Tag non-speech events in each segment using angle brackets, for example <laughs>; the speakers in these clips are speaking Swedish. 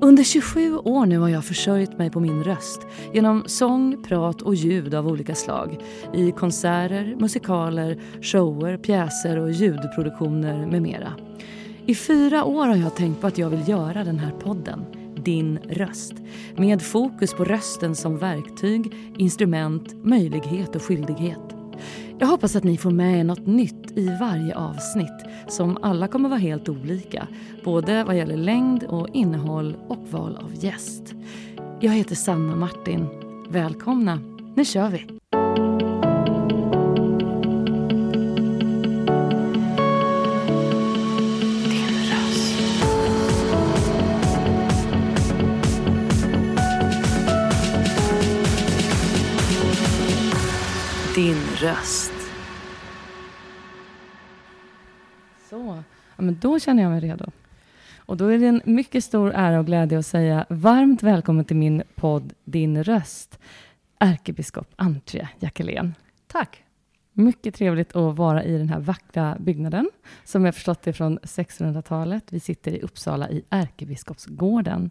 Under 27 år nu har jag försörjt mig på min röst genom sång, prat och ljud av olika slag i konserter, musikaler, shower, pjäser och ljudproduktioner med mera. I fyra år har jag tänkt på att jag vill göra den här podden, Din röst, med fokus på rösten som verktyg, instrument, möjlighet och skyldighet. Jag hoppas att ni får med er något nytt i varje avsnitt som alla kommer vara helt olika, både vad gäller längd och innehåll och val av gäst. Jag heter Sanna Martin. Välkomna, nu kör vi! Röst. Så, ja, men då känner jag mig redo. Och då är det en mycket stor ära och glädje att säga varmt välkommen till min podd Din röst, ärkebiskop Antje Jackelén. Tack. Mycket trevligt att vara i den här vackra byggnaden, som jag förstått är från 1600-talet. Vi sitter i Uppsala i Ärkebiskopsgården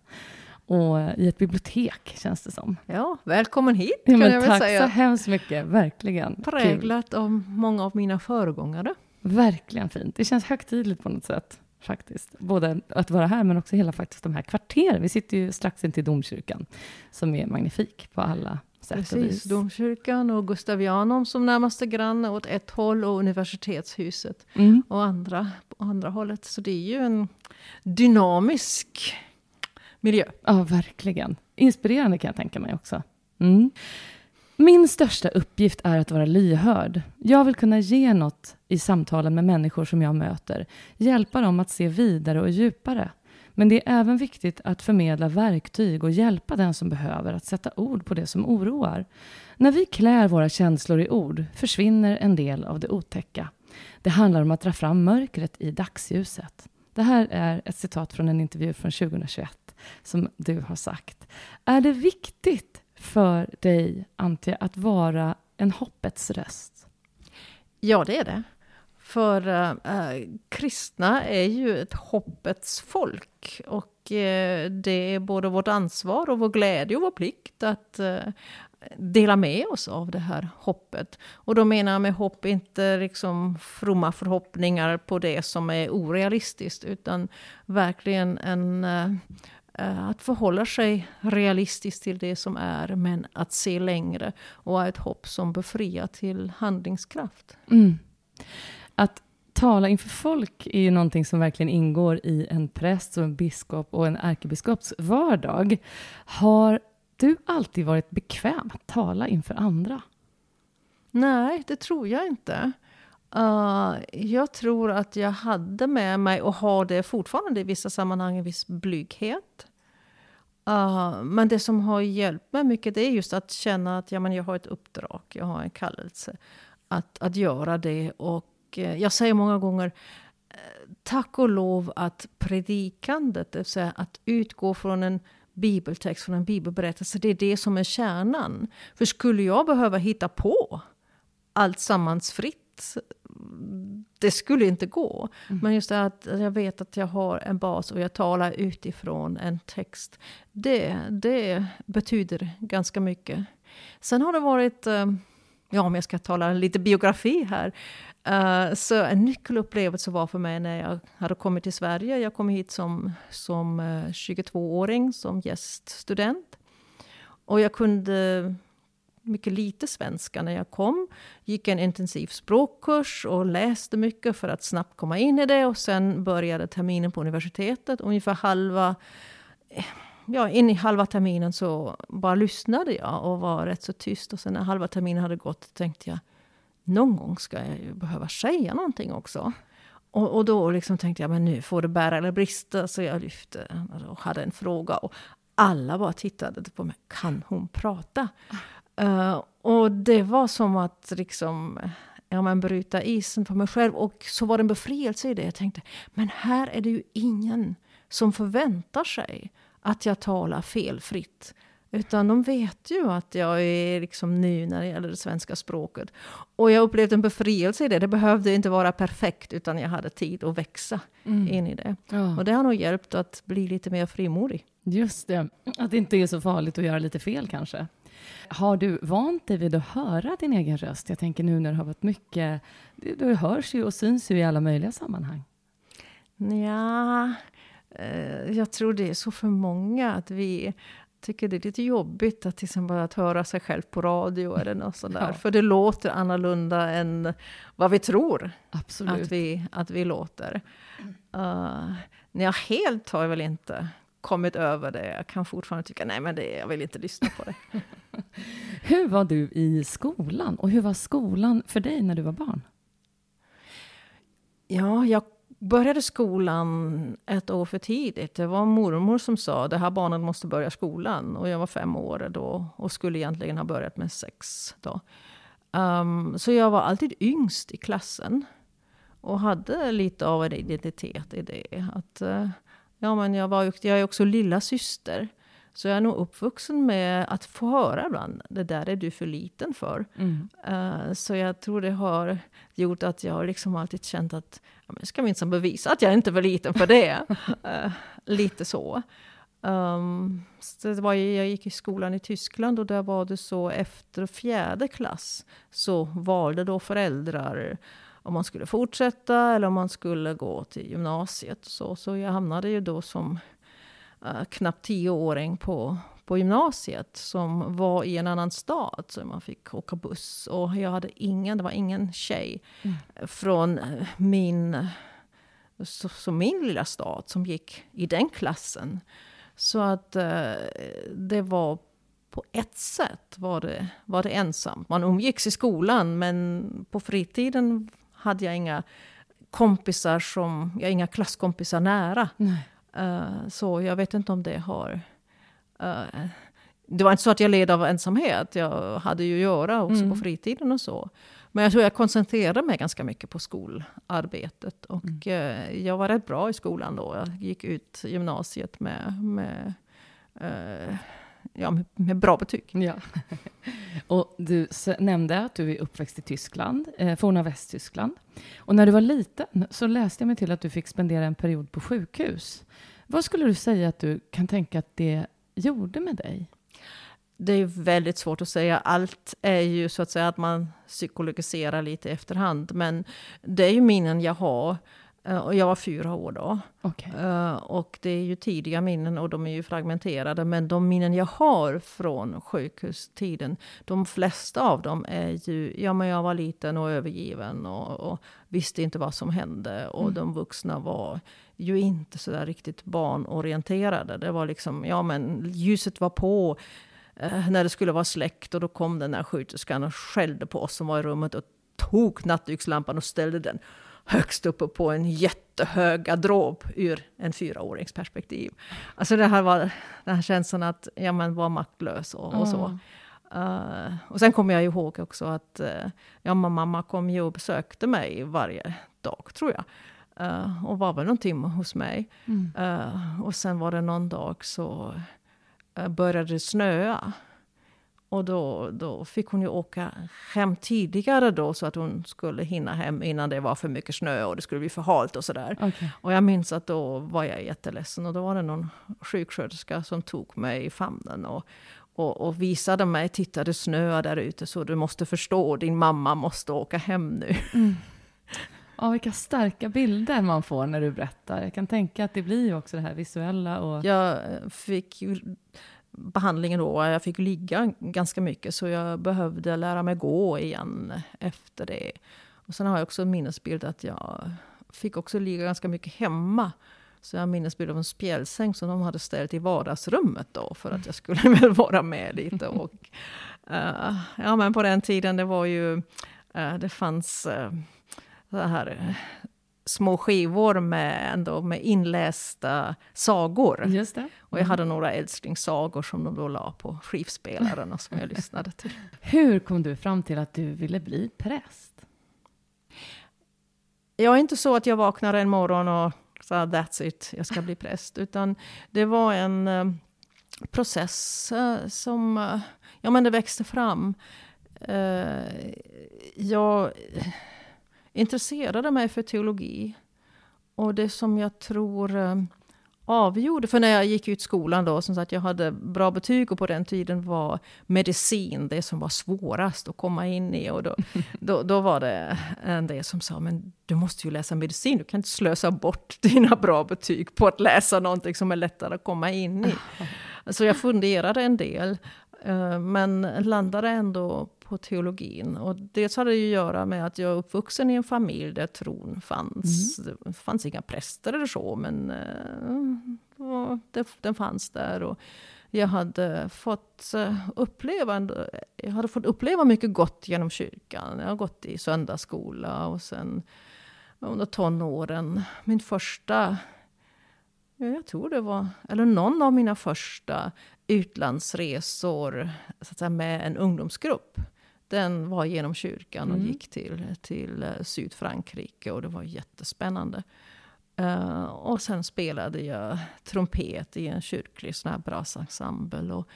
och i ett bibliotek, känns det som. Ja, välkommen hit Ja, kan jag väl tack så säga. hemskt mycket, verkligen. Kul. Präglat av många av mina föregångare. Verkligen fint. Det känns högtidligt på något sätt. Faktiskt. Både att vara här, men också hela faktiskt de här kvarteren. Vi sitter ju strax intill domkyrkan, som är magnifik på alla sätt och Precis, vis. domkyrkan och Gustavianum som närmaste granne åt ett håll och universitetshuset Mm. och andra på andra hållet. Så det är ju en dynamisk miljö. Ja, verkligen. Inspirerande kan jag tänka mig också. Mm. Min största uppgift är att vara lyhörd. Jag vill kunna ge något i samtalen med människor som jag möter. Hjälpa dem att se vidare och djupare. Men det är även viktigt att förmedla verktyg och hjälpa den som behöver att sätta ord på det som oroar. När vi klär våra känslor i ord försvinner en del av det otäcka. Det handlar om att dra fram mörkret i dagsljuset. Det här är ett citat från en intervju från 2021 som du har sagt. Är det viktigt för dig, Antje, att vara en hoppets röst? Ja, det är det. För äh, kristna är ju ett hoppets folk. Och äh, det är både vårt ansvar och vår glädje och vår plikt att äh, dela med oss av det här hoppet. Och då menar jag med hopp inte liksom fromma förhoppningar på det som är orealistiskt, utan verkligen en, att förhålla sig realistiskt till det som är, men att se längre och ha ett hopp som befriar till handlingskraft. Mm. Att tala inför folk är ju någonting som verkligen ingår i en präst och en biskop och en ärkebiskops vardag. Har du alltid varit bekväm att tala inför andra? Nej, det tror jag inte. Uh, jag tror att jag hade med mig, och har det fortfarande i vissa sammanhang, en viss blyghet. Uh, men det som har hjälpt mig mycket det är just att känna att ja, men jag har ett uppdrag, jag har en kallelse att, att göra det. Och uh, jag säger många gånger, tack och lov att predikandet, det vill säga att utgå från en bibeltext, från en bibelberättelse, det är det som är kärnan. För skulle jag behöva hitta på allt sammans fritt, det skulle inte gå. Mm. Men just det att jag vet att jag har en bas och jag talar utifrån en text. Det, det betyder ganska mycket. Sen har det varit, ja om jag ska tala lite biografi här. Uh, så en nyckelupplevelse var för mig när jag hade kommit till Sverige. Jag kom hit som, som uh, 22-åring, som gäststudent. Och jag kunde mycket lite svenska när jag kom. Gick en intensiv språkkurs och läste mycket för att snabbt komma in i det. Och sen började terminen på universitetet. Ungefär halva, eh, ja, in i halva terminen så bara lyssnade jag och var rätt så tyst. Och sen när halva terminen hade gått tänkte jag någon gång ska jag ju behöva säga någonting också. Och, och då liksom tänkte jag, men nu får det bära eller brista. Så jag lyfte alltså, och hade en fråga. Och alla bara tittade på mig. Kan hon prata? Uh, och det var som att liksom, ja, men bryta isen för mig själv. Och så var det en befrielse i det. Jag tänkte, men här är det ju ingen som förväntar sig att jag talar felfritt. Utan de vet ju att jag är liksom ny när det gäller det svenska språket. Och jag upplevde en befrielse i det. Det behövde inte vara perfekt, utan jag hade tid att växa mm. in i det. Ja. Och det har nog hjälpt att bli lite mer frimodig. Just det, att det inte är så farligt att göra lite fel kanske. Har du vant dig vid att höra din egen röst? Jag tänker nu när det har varit mycket, du hörs ju och syns ju i alla möjliga sammanhang. Ja, eh, jag tror det är så för många att vi tycker det är lite jobbigt att, liksom bara att höra sig själv på radio eller något sånt där. <laughs> Ja. För det låter annorlunda än vad vi tror Absolut. Att, vi, att vi låter. Uh, jag helt har jag väl inte kommit över det. Jag kan fortfarande tycka, nej men det, jag vill inte lyssna på det. <laughs> hur var du i skolan? Och hur var skolan för dig när du var barn? Ja, jag började skolan ett år för tidigt. Det var mormor som sa det här barnet måste börja skolan. Och jag var fem år då och skulle egentligen ha börjat med sex. Då. Um, så jag var alltid yngst i klassen. Och hade lite av en identitet i det. Att, uh, ja, men jag, var, jag är också lilla syster. Så jag är nog uppvuxen med att få höra ibland, det där är du för liten för. Mm. Uh, så jag tror det har gjort att jag liksom alltid känt att ja, jag ska minsann bevisa att jag inte är för liten för det. uh, <laughs> lite så. Um, så det var, jag gick i skolan i Tyskland och där var det så efter fjärde klass så valde då föräldrar om man skulle fortsätta eller om man skulle gå till gymnasiet. Så, så jag hamnade ju då som uh, knappt tioåring på, på gymnasiet som var i en annan stad. Så man fick åka buss. Och jag hade ingen, det var ingen tjej mm. från eh, min, så, så, min lilla stad som gick i den klassen. Så att uh, det var på ett sätt var det, var det ensamt. Man umgicks i skolan men på fritiden hade jag inga kompisar som, jag inga klasskompisar nära. Uh, så jag vet inte om det har... Uh, det var inte så att jag led av ensamhet. Jag hade ju att göra också mm. på fritiden och så. Men jag tror jag koncentrerade mig ganska mycket på skolarbetet. Och mm. uh, jag var rätt bra i skolan då. Jag gick ut gymnasiet med, med ja, med, med, bra betyg. Ja. <laughs> Och du nämnde att du är uppväxt i Tyskland, eh, forna Västtyskland. Och när du var liten så läste jag mig till att du fick spendera en period på sjukhus. Vad skulle du säga att du kan tänka att det gjorde med dig? Det är väldigt svårt att säga. Allt är ju så att säga att man psykologiserar lite efterhand. Men det är ju minnen jag har och jag var fyra år då. Okay. Eh, och det är ju tidiga minnen och de är ju fragmenterade. Men de minnen jag har från sjukhustiden, de flesta av dem är ju, ja men jag var liten och övergiven och, och visste inte vad som hände. Och mm. de vuxna var ju inte så där riktigt barnorienterade. Det var liksom, ja men ljuset var på uh, när det skulle vara släckt och då kom den där sjuksköterskan och skällde på oss som var i rummet och tog nattdukslampan och ställde den högst uppe på en jättehög garderob ur en fyraårings perspektiv. Alltså det här var den här känslan att ja, men vara maktlös och, och så. Uh, och sen kommer jag ihåg också att uh, ja, mamma kom ju och besökte mig varje dag, tror jag. Uh, och var väl någon timme hos mig. Mm. och sen var det någon dag så började det snöa. Och då, då fick hon ju åka hem tidigare då så att hon skulle hinna hem innan det var för mycket snö och det skulle bli för halt och sådär. Okay. Och jag minns att då var jag jätteledsen och då var det någon sjuksköterska som tog mig i famnen och, och, och visade mig, titta det snöar där ute så du måste förstå, din mamma måste åka hem nu. Mm. Ja, vilka starka bilder man får när du berättar. Jag kan tänka att det blir ju också det här visuella. Och... Jag fick behandlingen då. Jag fick ligga ganska mycket så jag behövde lära mig gå igen efter det. Och sen har jag också en minnesbild att jag fick också ligga ganska mycket hemma. Så jag har en minnesbild av en spjälsäng som de hade ställt i vardagsrummet då för att jag skulle <laughs> väl vara med lite. Och, uh, ja men på den tiden det var ju, uh, det fanns uh, så här små skivor med, ändå med inlästa sagor. Just det. Mm. Och jag hade några älsklingssagor som de då la på skivspelaren och som jag lyssnade till. <laughs> Hur kom du fram till att du ville bli präst? Jag är inte så att jag vaknade en morgon och sa that's it, jag ska bli präst. Utan det var en, eh, process eh, som eh, ja, men det växte fram. Eh, jag intresserade mig för teologi. Och det som jag tror eh, avgjorde, för när jag gick ut skolan då, som sagt jag hade bra betyg och på den tiden var medicin det som var svårast att komma in i. Och då, <laughs> då, då var det en del som sa, men du måste ju läsa medicin, du kan inte slösa bort <laughs> dina bra betyg på att läsa någonting som är lättare att komma in i. <laughs> Så jag funderade en del, men landade ändå på teologin. Och dels hade det att göra med att jag är uppvuxen i en familj där tron fanns. Mm. Det fanns inga präster eller så, men det, den fanns där. Och jag hade fått uh, uppleva jag hade fått uppleva mycket gott genom kyrkan. Jag har gått i söndagsskola och sen under tonåren, min första jag tror det var, eller någon av mina första utlandsresor så att säga, med en ungdomsgrupp. Den var genom kyrkan och mm. gick till, till uh, Sydfrankrike och det var jättespännande. Uh, och sen spelade jag trumpet i en kyrklig sån här brasensemble. Och,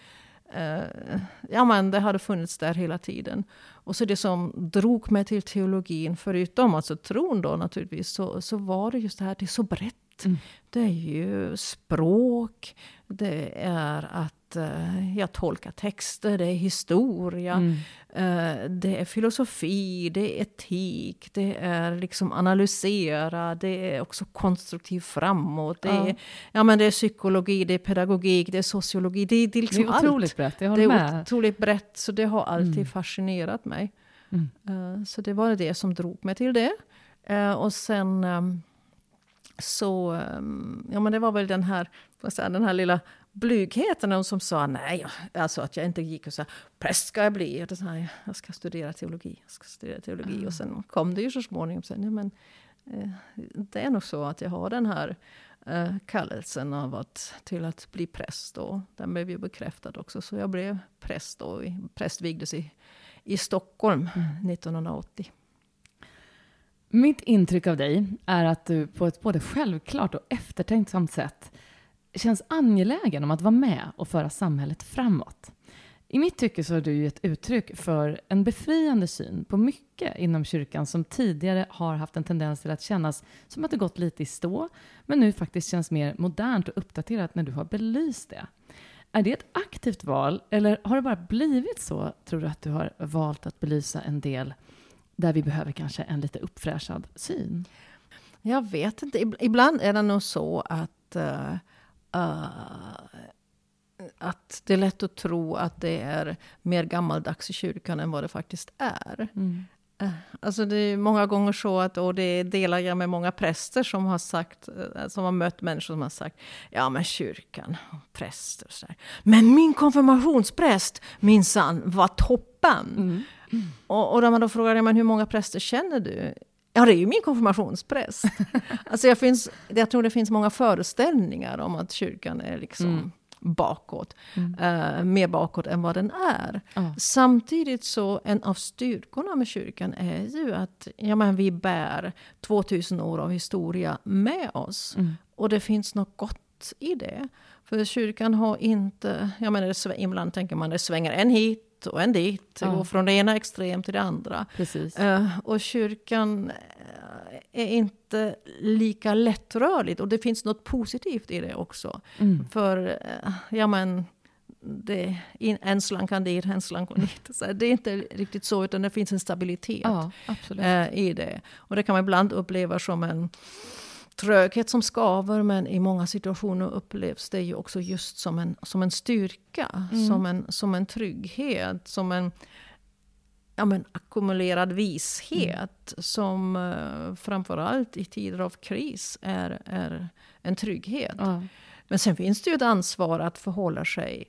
uh, ja, men det hade funnits där hela tiden. Och så det som drog mig till teologin, förutom alltså tron då naturligtvis, så, så var det just det här, det är så brett. Mm. Det är ju språk, det är att uh, jag tolkar texter, det är historia, mm. uh, det är filosofi, det är etik, det är liksom analysera, det är också konstruktiv framåt, det, ja. är, ja, men det är psykologi, det är pedagogik, det är sociologi, det, det är liksom Det är otroligt allt. brett, jag Det är med. otroligt brett, så det har alltid mm. fascinerat mig. Mm. Uh, så det var det som drog mig till det. och sen um, så, um, ja men det var väl den här, den här lilla blygheten. Som sa nej, alltså att jag inte gick och sa präst ska jag bli. Och då sa jag, jag ska studera teologi. Jag ska studera teologi. Mm. Och sen kom det ju så småningom. Sen, ja, men, eh, det är nog så att jag har den här eh, kallelsen av att, till att bli präst. Och den blev ju bekräftad också. Så jag blev präst och prästvigdes i, i Stockholm mm. 1980. Mitt intryck av dig är att du på ett både självklart och eftertänksamt sätt känns angelägen om att vara med och föra samhället framåt. I mitt tycke så har du ett uttryck för en befriande syn på mycket inom kyrkan som tidigare har haft en tendens till att kännas som att det gått lite i stå, men nu faktiskt känns mer modernt och uppdaterat när du har belyst det. Är det ett aktivt val, eller har det bara blivit så, tror du, att du har valt att belysa en del där vi behöver kanske en lite uppfräschad syn? Jag vet inte. Ibland är det nog så att uh uh, att det är lätt att tro att det är mer gammaldags i kyrkan än vad det faktiskt är. Mm. Uh, alltså det är många gånger så att, och det delar jag med många präster som har sagt, uh, som har mött människor som har sagt, ja men kyrkan, präster och sådär. Men min konfirmationspräst minsann var toppen. Mm. Mm. Och, och när man då frågar, men hur många präster känner du? Ja, det är ju min konfirmationspräst. <laughs> alltså jag, finns, jag tror det finns många föreställningar om att kyrkan är liksom mm. bakåt. Mm. Uh, mer bakåt än vad den är. Mm. Samtidigt så, en av styrkorna med kyrkan är ju att ja, men vi bär 2000 år av historia med oss. Mm. Och det finns något gott i det. För kyrkan har inte, jag menar, ibland tänker man det svänger en hit och en dit. Ja. Går från det ena extrem till det andra. Uh, och kyrkan eh, är inte lika lättrörligt. Och det finns något positivt i det också. Mm. För, uh, ja men, det, in, en slang kan dit, en slang kan dit. Så det är inte riktigt så, utan det finns en stabilitet ja, uh, i det. Och det kan man ibland uppleva som en tröghet som skaver, men i många situationer upplevs det ju också just som en, som en styrka, mm. som, en, som en trygghet, som en ja, men, ackumulerad vishet mm. som uh, framförallt i tider av kris är, är en trygghet. Ja. Men sen finns det ju ett ansvar att förhålla sig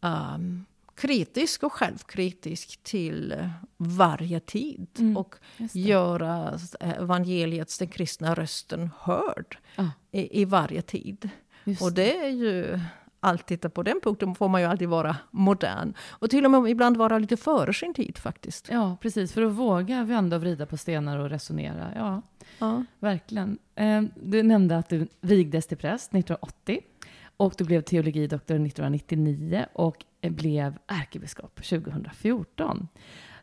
um, kritisk och självkritisk till varje tid. Mm, och göra evangeliets, den kristna rösten, hörd ah. i, i, varje tid. Just och det är ju alltid, på den punkten får man ju alltid vara modern. Och till och med ibland vara lite före sin tid faktiskt. Ja, precis. För att våga vända och vrida på stenar och resonera. Ja, ja. verkligen. Eh, du nämnde att du vigdes till präst 1980. Och du blev teologidoktor 1999 och Eh, blev ärkebiskop 2014.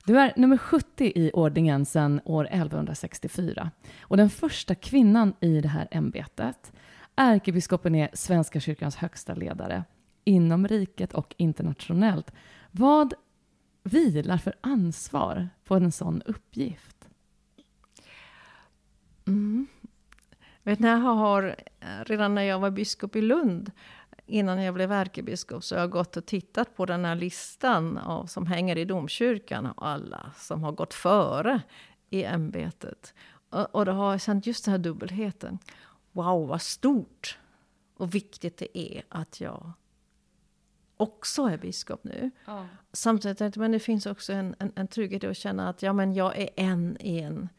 Du är nummer 70 i ordningen sedan år 1164 och den första kvinnan i det här ämbetet. Ärkebiskopen är Svenska kyrkans högsta ledare inom riket och internationellt. Vad vilar för ansvar på en sån uppgift? Mm. Vet ni, jag har, eh, redan när jag var biskop i Lund, innan jag blev ärkebiskop, så har jag gått och tittat på den här listan av, som hänger i domkyrkan, och alla som har gått före i ämbetet. Och, och då har jag känt just den här dubbelheten. Wow, vad stort och viktigt det är att jag också är biskop nu. Ja. Samtidigt men det finns också en, en, en trygghet i att känna att ja, men jag är en i en,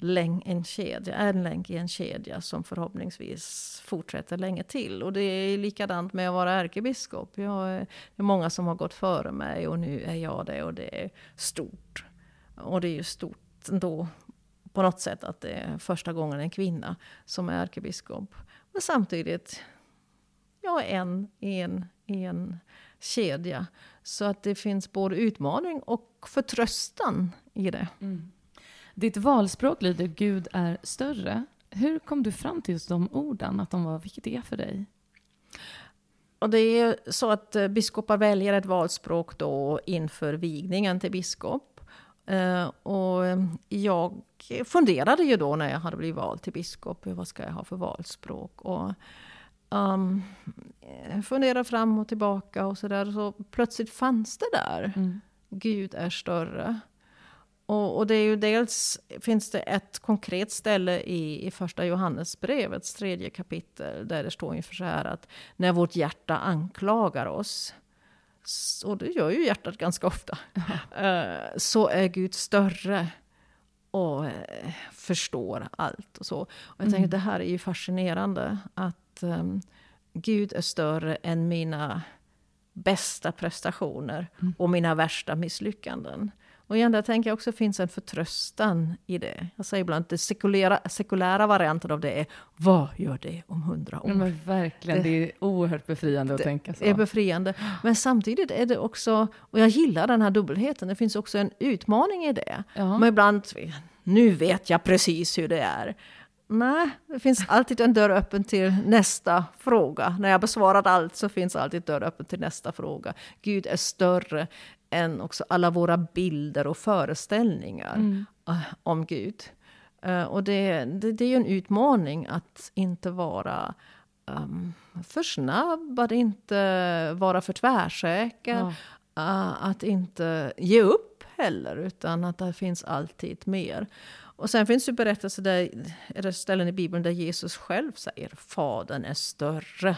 länk, en kedja, en länk i en kedja som förhoppningsvis fortsätter länge till. Och det är likadant med att vara ärkebiskop. Jag det är många som har gått före mig och nu är jag det och det är stort. Och det är ju stort ändå på något sätt att det är första gången en kvinna som är ärkebiskop. Men samtidigt, jag är en i en, i en kedja. Så att det finns både utmaning och förtröstan i det. Mm. Ditt valspråk lyder Gud är större. Hur kom du fram till just de orden, att de var viktiga för dig? Och det är så att eh, biskopar väljer ett valspråk då inför vigningen till biskop. Uh, och jag funderade ju då när jag hade blivit vald till biskop, vad ska jag ha för valspråk? Och um, funderade fram och tillbaka och sådär. Så plötsligt fanns det där. Mm. Gud är större. Och, och, det är ju dels finns det ett konkret ställe i, i första Johannesbrevets tredje kapitel. Där det står ungefär så här att när vårt hjärta anklagar oss. Och det gör ju hjärtat ganska ofta. Uh, så är Gud större och uh, förstår allt och så. Och jag mm. tänker det här är ju fascinerande. Att um, Gud är större än mina bästa prestationer mm. och mina värsta misslyckanden. Och igen, där tänker jag också finns en förtröstan i det. Jag säger ibland att den sekulära, sekulära varianten av det är, vad gör det om hundra år? Men verkligen, det, det är oerhört befriande att tänka så. Det är befriande. Men samtidigt är det också, och jag gillar den här dubbelheten, det finns också en utmaning i det. Ja. Men ibland, nu vet jag precis hur det är. Nej, det finns alltid en dörr öppen till nästa fråga. När jag besvarat allt så finns alltid dörr öppen till nästa fråga. Gud är större än också alla våra bilder och föreställningar mm. Eh, om Gud. Uh, och det, det, det, är ju en utmaning att inte vara um, för snabb, att inte vara för tvärsäker. Ja. Uh, att inte ge upp heller, utan att det finns alltid mer. Och sen finns det berättelser där, eller ställen i Bibeln där Jesus själv säger Fadern är större.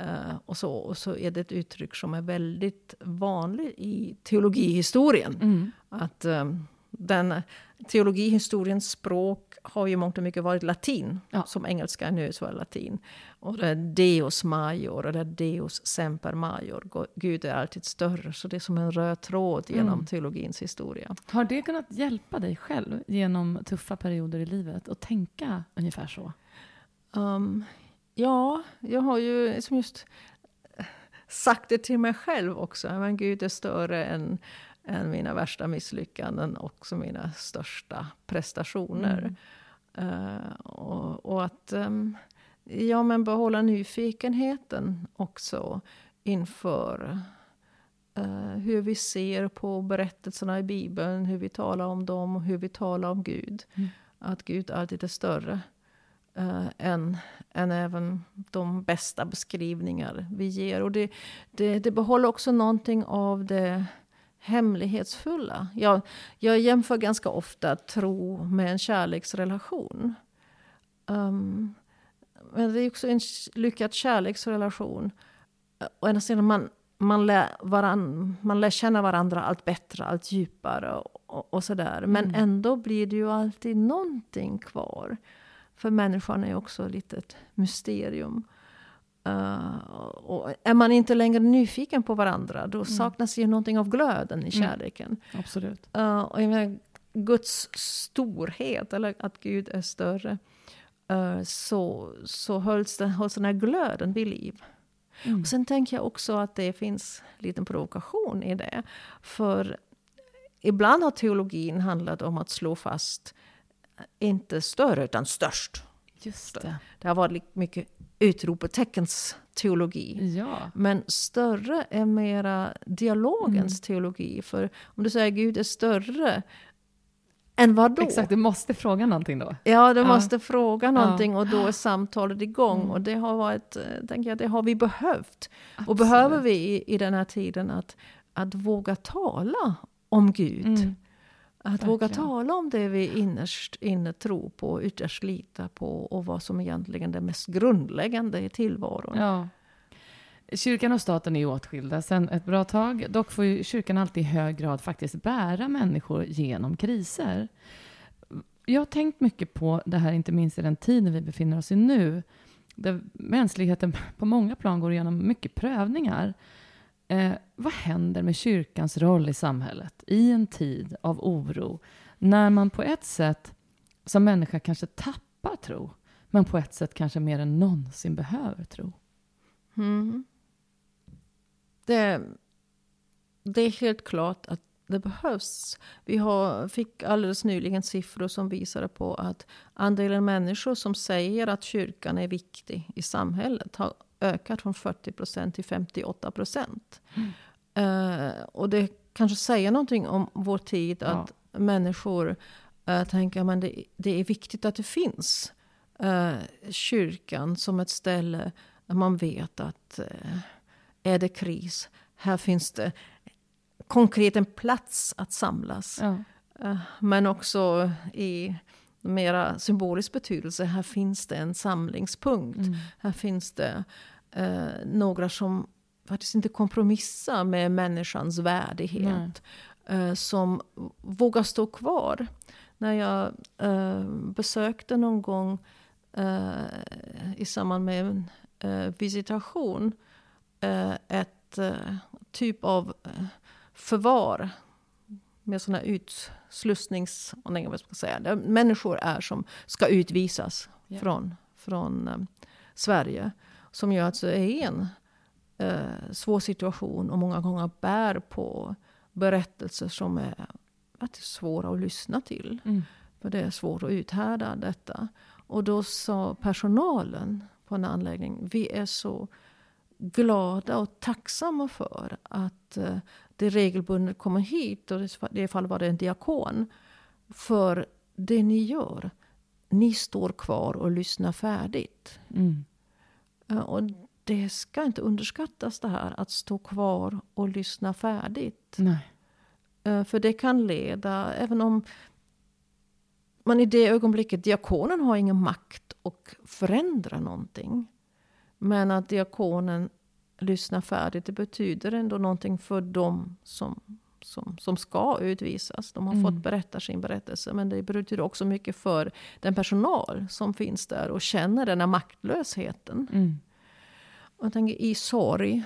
Uh, och, så, och så är det ett uttryck som är väldigt vanligt i teologihistorien. Mm. Att um, den teologihistoriens språk har ju mångt och mycket varit latin. Ja. Som engelska nu så är latin. Och det är Deus major och det är Deus semper major. Gud är alltid större. Så det är som en röd tråd genom mm. teologins historia. Har det kunnat hjälpa dig själv genom tuffa perioder i livet att tänka ungefär så? Um, ja, jag har ju som just sagt det till mig själv också. Men Gud är större än än mina värsta misslyckanden och också mina största prestationer. Mm. Uh, och, och, att um, ja, men behålla nyfikenheten också inför uh, hur vi ser på berättelserna i Bibeln, hur vi talar om dem och hur vi talar om Gud. Mm. Att Gud alltid är större uh, än, än även de bästa beskrivningar vi ger. Och det, det, det behåller också någonting av det hemlighetsfulla. Jag, jag jämför ganska ofta tro med en kärleksrelation. Um, men det är också en lyckad kärleksrelation. Å ena sidan man, man, lär varann, man lär känna varandra allt bättre, allt djupare och, och, och sådär. Men mm. ändå blir det ju alltid någonting kvar. För människan är också ett litet mysterium. Uh, och är man inte längre nyfiken på varandra, då mm. saknas ju någonting av glöden i mm. kärleken. Mm. Absolut. Uh, och jag menar, Guds storhet, eller att Gud är större, uh, så, så hålls den, hålls den här glöden vid liv. Mm. Och sen tänker jag också att det finns en liten provokation i det. För ibland har teologin handlat om att slå fast inte större utan störst. Just det. det har varit mycket utropsteckens teologi. Ja. Men större är mera dialogens mm. teologi. För om du säger Gud är större, än vad då? Exakt, du måste fråga någonting då. Ja, du ja. måste fråga någonting ja. och då är <gasps> samtalet igång. Mm. Och det har varit, eh, tänker jag, det har vi behövt. Absolut. Och behöver vi i, i den här tiden att, att våga tala om Gud. Mm. Att Verkligen. våga tala om det vi innerst inne tror på, ytterst litar på och vad som egentligen är det mest grundläggande i tillvaron. Ja. Kyrkan och staten är åtskilda sedan ett bra tag. Dock får ju kyrkan alltid i hög grad faktiskt bära människor genom kriser. Jag har tänkt mycket på det här, inte minst i den tiden vi befinner oss i nu, där mänskligheten på många plan går igenom mycket prövningar. Eh, vad händer med kyrkans roll i samhället i en tid av oro, när man på ett sätt som människa kanske tappar tro, men på ett sätt kanske mer än någonsin behöver tro? Mm. Det, det är helt klart att det behövs. Vi har, fick alldeles nyligen siffror som visade på att andelen människor som säger att kyrkan är viktig i samhället har ökat från 40 procent till 58 procent. Mm. Uh, och det kanske säger någonting om vår tid, att ja. människor uh, tänker att det, det är viktigt att det finns uh, kyrkan som ett ställe där man vet att är det kris, här finns det konkret en plats att samlas. Ja. Men också i mera symbolisk betydelse, här finns det en samlingspunkt. Mm. Här finns det eh, några som faktiskt inte kompromissar med människans värdighet. Eh, som vågar stå kvar. När jag eh, besökte någon gång eh, i samband med en eh, visitation ett Eh, typ av förvar med sådana utslussnings... Vad ska säga, där människor är som ska utvisas yeah. från, från um, Sverige. Som gör att det är en uh, svår situation och många gånger bär på berättelser som är svåra att lyssna till. Mm. För det är svårt att uthärda detta. Och då sa personalen på en anläggning, vi är så glada och tacksamma för att eh, det regelbundet kommer hit. Och i det fallet var det en diakon. För det ni gör, ni står kvar och lyssnar färdigt. Mm. Och det ska inte underskattas det här att stå kvar och lyssna färdigt. Nej. Eh, för det kan leda, även om man i det ögonblicket, diakonen har ingen makt att förändra någonting. Men att diakonen lyssnar färdigt, det betyder ändå någonting för dem som, som, som ska utvisas. De har mm. fått berätta sin berättelse. Men det betyder också mycket för den personal som finns där och känner den här maktlösheten. Mm. Jag tänker i sorg,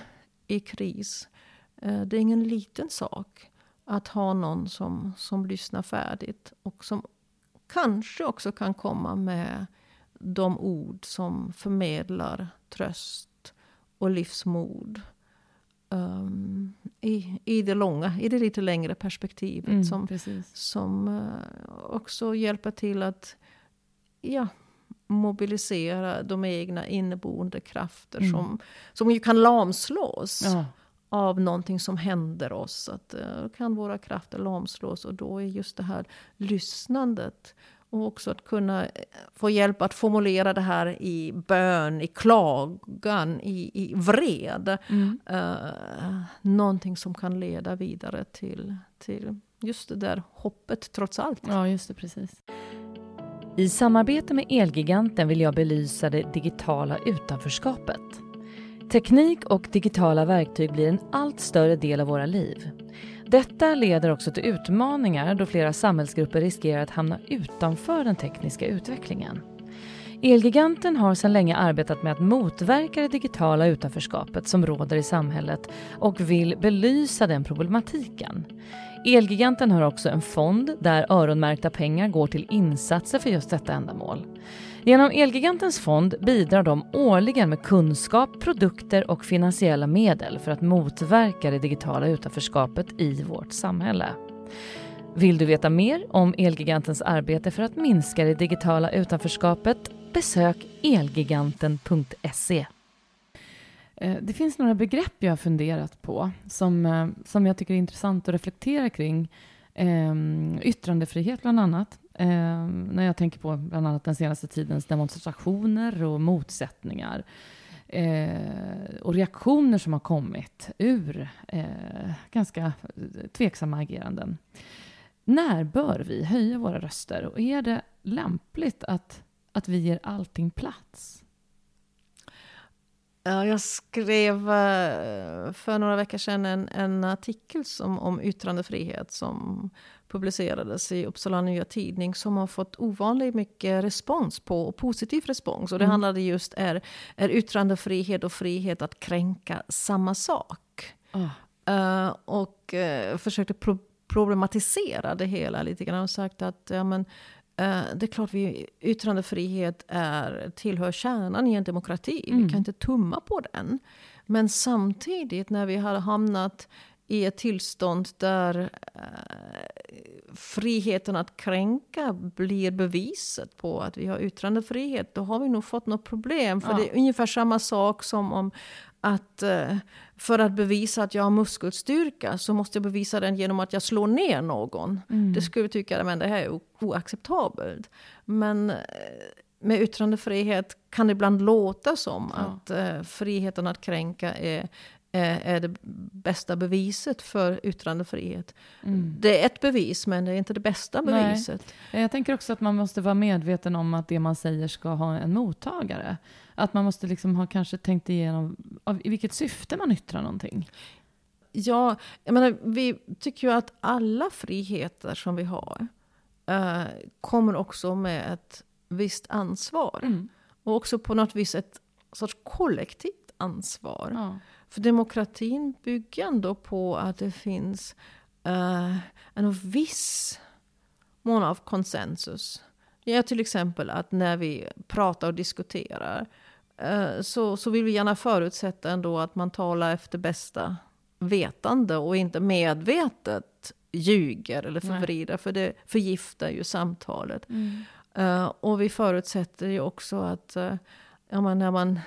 i kris. Eh, det är ingen liten sak att ha någon som, som lyssnar färdigt. Och som kanske också kan komma med de ord som förmedlar tröst och livsmod. Um, i, I det långa, i det lite längre perspektivet. Mm, som, som uh, också hjälper till att ja, mobilisera de egna inneboende krafter mm. som, som ju kan lamslås. Ja. av någonting som händer oss. Att, uh, kan våra krafter lamslås och då är just det här lyssnandet och också att kunna eh, få hjälp att formulera det här i bön, i klagan, i, i vred. Mm. Uh, någonting som kan leda vidare till, till just det där hoppet trots allt. Ja, just det, precis. I samarbete med Elgiganten vill jag belysa det digitala utanförskapet. Teknik och digitala verktyg blir en allt större del av våra liv. Detta leder också till utmaningar då flera samhällsgrupper riskerar att hamna utanför den tekniska utvecklingen. Elgiganten har sedan länge arbetat med att motverka det digitala utanförskapet som råder i samhället och vill belysa den problematiken. Elgiganten har också en fond där öronmärkta pengar går till insatser för just detta ändamål. Genom Elgigantens fond bidrar de årligen med kunskap, produkter och finansiella medel för att motverka det digitala utanförskapet i vårt samhälle. Vill du veta mer om Elgigantens arbete för att minska det digitala utanförskapet? Besök elgiganten.se. Eh, det finns några begrepp jag har funderat på som, eh, som jag tycker är intressant att reflektera kring. Ehm, yttrandefrihet bland annat. Eh, när jag tänker på bland annat den senaste tidens demonstrationer och motsättningar. Eh, och reaktioner som har kommit ur eh, ganska tveksamma ageranden. När bör vi höja våra röster? Och är det lämpligt att, att vi ger allting plats? Jag skrev eh, för några veckor sedan en, en artikel som, om yttrandefrihet som publicerades i Uppsala Nya Tidning som har fått ovanligt mycket respons på, och positiv respons. Och det mm. handlade just är, är yttrandefrihet och frihet att kränka samma sak? Oh. Uh, och uh, försökte pro problematisera det hela lite grann och sagt att ja, men, Eh, det är klart vi, yttrandefrihet är, tillhör kärnan i en demokrati. Mm. Vi kan inte tumma på den. Men samtidigt när vi har hamnat i ett tillstånd där friheten att kränka blir beviset på att vi har yttrandefrihet, då har vi nog fått något problem. För ja. det är ungefär samma sak som om att eh, för att bevisa att jag har muskelstyrka så måste jag bevisa den genom att jag slår ner någon. Mm. Det skulle vi tycka att det här är oacceptabelt. Men eh, med yttrandefrihet kan det ibland låta som ja. att uh, friheten att kränka är, är, det bästa beviset för yttrandefrihet. Mm. Det är ett bevis, men det är inte det bästa beviset. Nej. Jag tänker också att man måste vara medveten om att det man säger ska ha en mottagare. Att man måste liksom ha kanske tänkt igenom av, i vilket syfte man yttrar någonting. Ja, jag menar, vi tycker ju att alla friheter som vi har eh, kommer också med ett visst ansvar. Mm. Och också på något vis ett sorts kollektivt ansvar. Ja. För demokratin bygger ändå på att det finns eh, en viss mån av konsensus. Det är till exempel att när vi pratar och diskuterar Eh, så, så vill vi gärna förutsätta ändå att man talar efter bästa vetande och inte medvetet ljuger eller förvrider. För det förgiftar ju samtalet. Mm. Uh, och vi förutsätter ju också att uh, ja, man, när man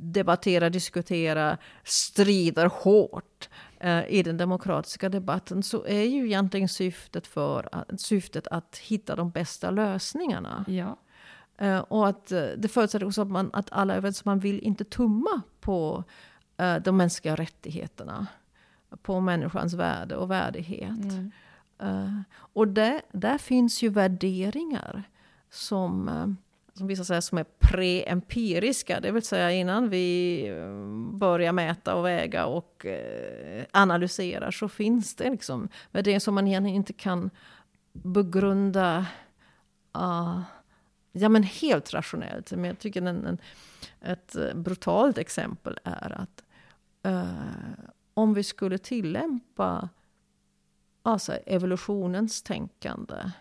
debatterar, diskuterar, strider hårt uh, i den demokratiska debatten så är ju egentligen syftet, för, syftet att hitta de bästa lösningarna. Ja. Uh, och att, uh, det förutsätter också att, man, att alla är överens man vill inte tumma på de mänskliga rättigheterna. På människans värde och värdighet. Mm. och där, där finns ju värderingar som, som vissa säger som är pre-empiriska. Det vill säga innan vi eh, börjar mäta och väga och eh, analysera så finns det liksom värderingar som man egentligen inte kan begrunda ah, Ja, men helt rationellt. Men jag tycker en, en, ett eh, brutalt exempel är att uh, om vi skulle tillämpa alltså evolutionens tänkande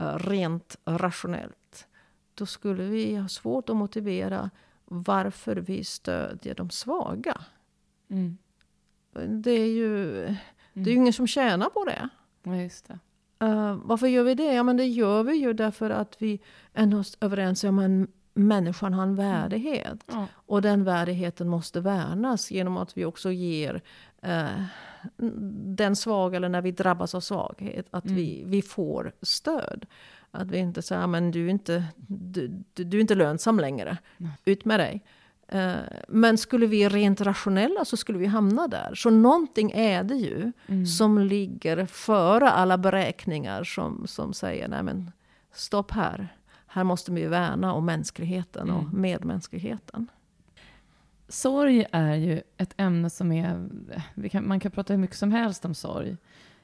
uh, rent rationellt, då skulle vi ha svårt att motivera varför vi stödjer de svaga. Mm. Det är ju mm. det är ingen som tjänar på det. Ja, just det. Uh, varför gör vi det? Ja, men det gör vi ju därför att vi är överens om att människan har en mm. värdighet. Mm. Och den värdigheten måste värnas genom att vi också ger uh, den svaga, eller när vi drabbas av svaghet, att mm. vi, vi får stöd. Att vi inte säger, men du är inte, du, du, du är inte lönsam längre. Mm. Ut med dig. Eh, men skulle vi rent rationella så skulle vi hamna där. Så någonting är det ju mm. som ligger före alla beräkningar som, som säger nej men stopp här. Här måste vi värna om mänskligheten och mm. medmänskligheten. Sorg är ju ett ämne som är... Kan, man kan prata hur mycket som helst om sorg.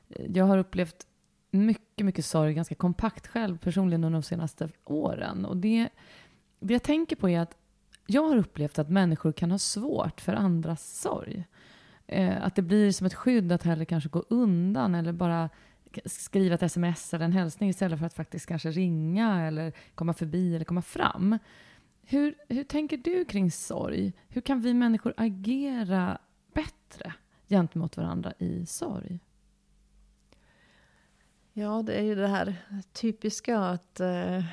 Jag har upplevt mycket, mycket sorg ganska kompakt själv personligen under de senaste åren. Och det, det jag tänker på är att jag har upplevt att människor kan ha svårt för andras sorg. Eh, att det blir som ett skydd att hellre kanske gå undan eller bara skriva ett sms eller en hälsning istället för att faktiskt kanske ringa eller komma förbi eller komma fram. Hur, hur tänker du kring sorg? Hur kan vi människor agera bättre gentemot varandra i sorg? Ja, det är ju det här typiska att eh,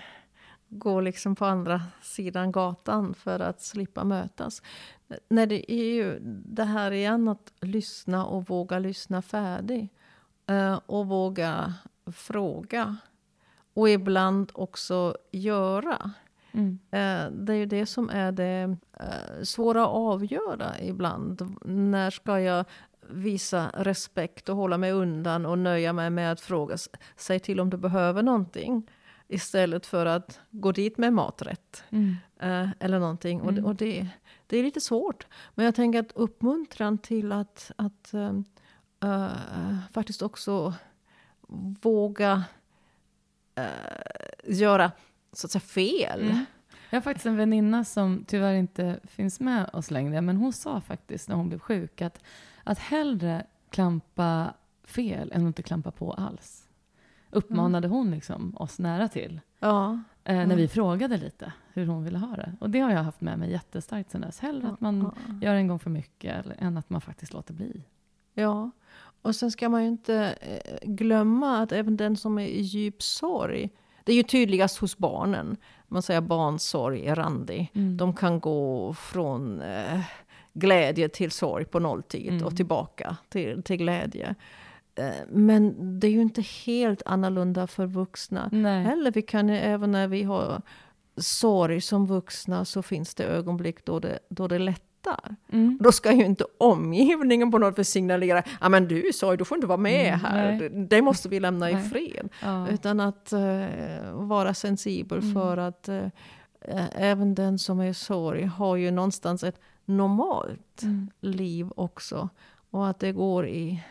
gå liksom på andra sidan gatan för att slippa mötas. Nej, det är ju det här igen att lyssna och våga lyssna färdig. Eh, och våga fråga. Och ibland också göra. Mm. Eh, det är ju det som är det eh, svåra att avgöra ibland. När ska jag visa respekt och hålla mig undan och nöja mig med att fråga, säg till om du behöver någonting. Istället för att gå dit med maträtt. Mm. Eh, eller någonting. Mm. Och, det, och det, det, är lite svårt. Men jag tänker att uppmuntran till att, att uh, faktiskt också våga uh, göra så att säga fel. Mm. Jag har faktiskt en väninna som tyvärr inte finns med oss längre, men hon sa faktiskt när hon blev sjuk att, att hellre klampa fel än att inte klampa på alls. Uppmanade mm. hon liksom oss nära till. Ja. Eh, när mm. vi frågade lite hur hon ville ha det. Och det har jag haft med mig jättestarkt sen dess. Hellre ja, att man ja. gör en gång för mycket än att man faktiskt låter bli. Ja, och sen ska man ju inte eh, glömma att även den som är i djup sorg det är ju tydligast hos barnen. Man säger barnsorg är randig. Mm. De kan gå från eh, glädje till sorg på nolltid mm. och tillbaka till, till glädje. Eh, men det är ju inte helt annorlunda för vuxna Nej. heller. Vi kan även när vi har sorg som vuxna så finns det ögonblick då det, då det lätt. Mm. Då ska ju inte omgivningen på något vis signalera, ja men du är sorg, du får inte vara med mm, här. Nej. Det måste vi lämna i fred. Ja. Utan att uh, vara sensibel mm. för att uh, även den som är sorg har ju någonstans ett normalt mm. liv också. Och att det går i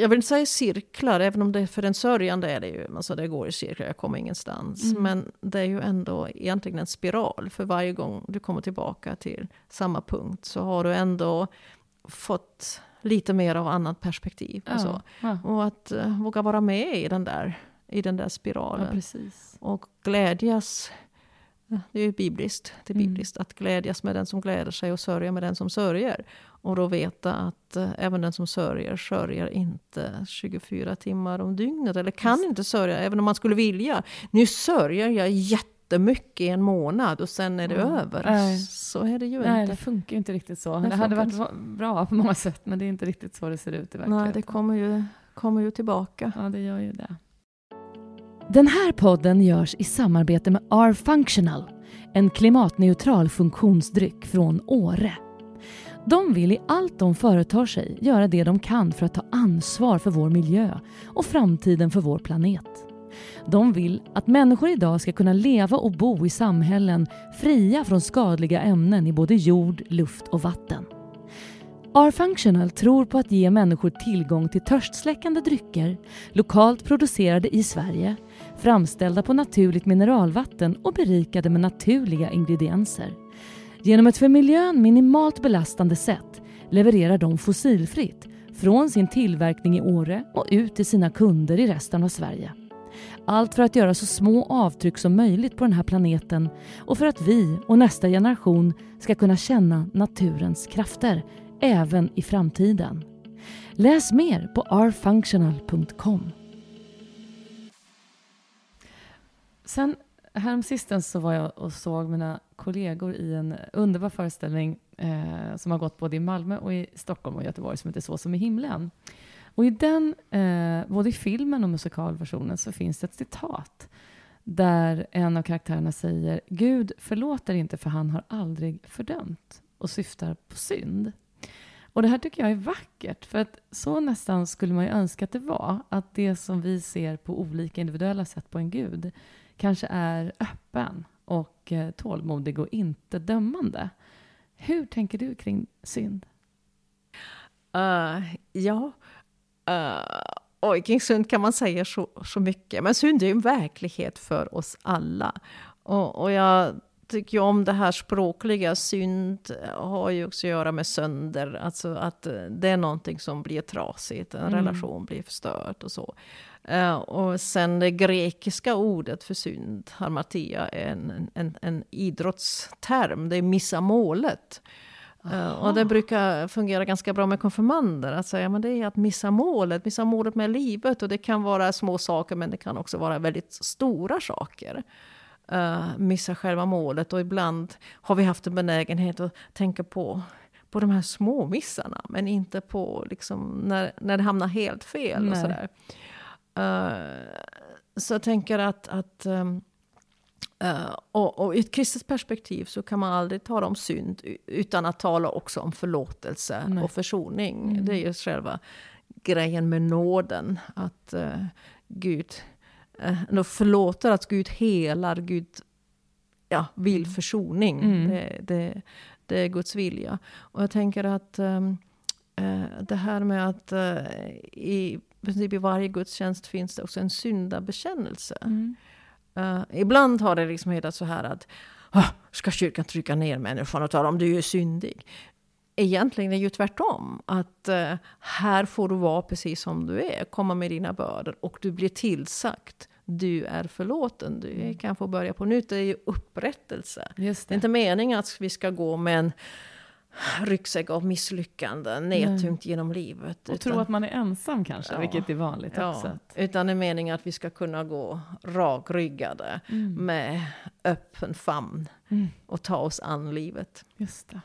jag vill inte säga cirklar, även om det för den sörjande är det ju, alltså det går i cirklar, jag kommer ingenstans. Mm. Men det är ju ändå egentligen en spiral, för varje gång du kommer tillbaka till samma punkt så har du ändå fått lite mer av annat perspektiv. Och, så. Ja. och att uh, våga vara med i den där, i den där spiralen. Ja, och glädjas det är ju bibliskt, det är mm. bibliskt att glädjas med den som gläder sig och sörja med den som sörjer. Och då veta att eh, även den som sörjer, sörjer inte 24 timmar om dygnet. Eller kan inte sörja, även om man skulle vilja. Nu sörjer jag jättemycket i en månad och sen är det mm. över. Nej. Så är det ju Nej, inte. det funkar ju inte riktigt så. Det, det hade varit bra på många sätt, men det är inte riktigt så det ser ut i verkligheten. Nej, det kommer ju, kommer ju tillbaka. Ja, det gör ju det. Den här podden görs i samarbete med R-Functional, en klimatneutral funktionsdryck från Åre. De vill i allt de företar sig göra det de kan för att ta ansvar för vår miljö och framtiden för vår planet. De vill att människor idag ska kunna leva och bo i samhällen fria från skadliga ämnen i både jord, luft och vatten. R-Functional tror på att ge människor tillgång till törstsläckande drycker, lokalt producerade i Sverige, framställda på naturligt mineralvatten och berikade med naturliga ingredienser. Genom ett för miljön minimalt belastande sätt levererar de fossilfritt från sin tillverkning i Åre och ut till sina kunder i resten av Sverige. Allt för att göra så små avtryck som möjligt på den här planeten och för att vi och nästa generation ska kunna känna naturens krafter även i framtiden. Läs mer på rfunctional.com. Sen häromsistens så var jag och såg mina kollegor i en underbar föreställning eh, som har gått både i Malmö och i Stockholm och Göteborg som heter Så som i himlen. Och i den, eh, både i filmen och musikalversionen, så finns det ett citat där en av karaktärerna säger Gud förlåter inte för han har aldrig fördömt och syftar på synd. Och det här tycker jag är vackert, för att så nästan skulle man ju önska att det var. Att det som vi ser på olika individuella sätt på en gud kanske är öppen och eh, tålmodig och inte dömande. Hur tänker du kring synd? Uh, ja, uh, oj, kring synd kan man säga så, så mycket. Men synd är ju en verklighet för oss alla. Och, och jag tycker om det här språkliga. Synd har ju också att göra med sönder. Alltså att det är någonting som blir trasigt. En mm. relation blir förstörd och så. Uh, och sen det grekiska ordet för synd, harmatia, är en, en, en idrottsterm. Det är missa målet. Uh, och det brukar fungera ganska bra med konfirmander. Att säga men det är att missa målet, missa målet med livet. Och det kan vara små saker men det kan också vara väldigt stora saker uh, missar själva målet. Och ibland har vi haft en benägenhet att tänka på, på de här små missarna, men inte på liksom, när, när det hamnar helt fel. Och sådär. Uh, så jag tänker att, att um, Uh, och, och, i ett kristet perspektiv så kan man aldrig tala om synd utan att tala också om förlåtelse Nej. och försoning. Mm. Det är ju själva grejen med nåden. Att uh, Gud eh, förlåter att Gud helar, Gud ja, vill mm. försoning. Mm. Det, det, det, är Guds vilja. Och jag tänker att um, uh, det här med att uh, i princip i varje gudstjänst finns det också en syndabekännelse. Mm. Uh, ibland har det liksom hetat så här att oh, ska kyrkan trycka ner människan och tala om du är syndig? Egentligen är det ju tvärtom. Att uh, här får du vara precis som du är. Komma med dina bördor. Och du blir tillsagt. Du är förlåten. Du mm. kan få börja på nytt. Det är ju upprättelse. Det. det. är inte meningen att vi ska gå med en ryggsäck av misslyckanden nedtyngt mm. genom livet. Och utan, tro att man är ensam kanske, ja, vilket är vanligt ja, också. Utan det är meningen att vi ska kunna gå rakryggade mm. med öppen famn mm. och ta oss an livet. Just det.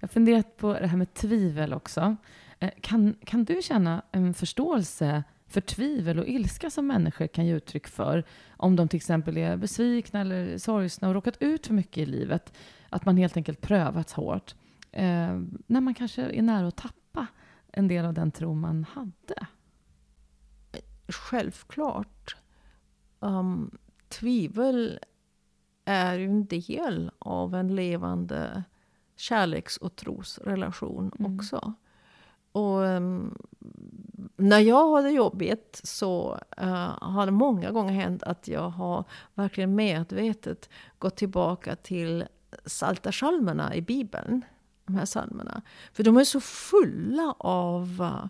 Jag har funderat på det här med tvivel också. Eh, kan, kan du känna en förståelse för tvivel och ilska som människor kan ge uttryck för om de till exempel är besvikna eller sorgsna och råkat ut för mycket i livet? Att man helt enkelt prövats hårt. Eh, när man kanske är nära att tappa en del av den tro man hade. Självklart. Um, tvivel är ju en del av en levande kärleks och trosrelation mm. också. Och um, när jag hade jobbigt så uh, har det många gånger hänt att jag har verkligen medvetet gått tillbaka till Psaltarpsalmerna i Bibeln. De här psalmerna. För de är så fulla av uh,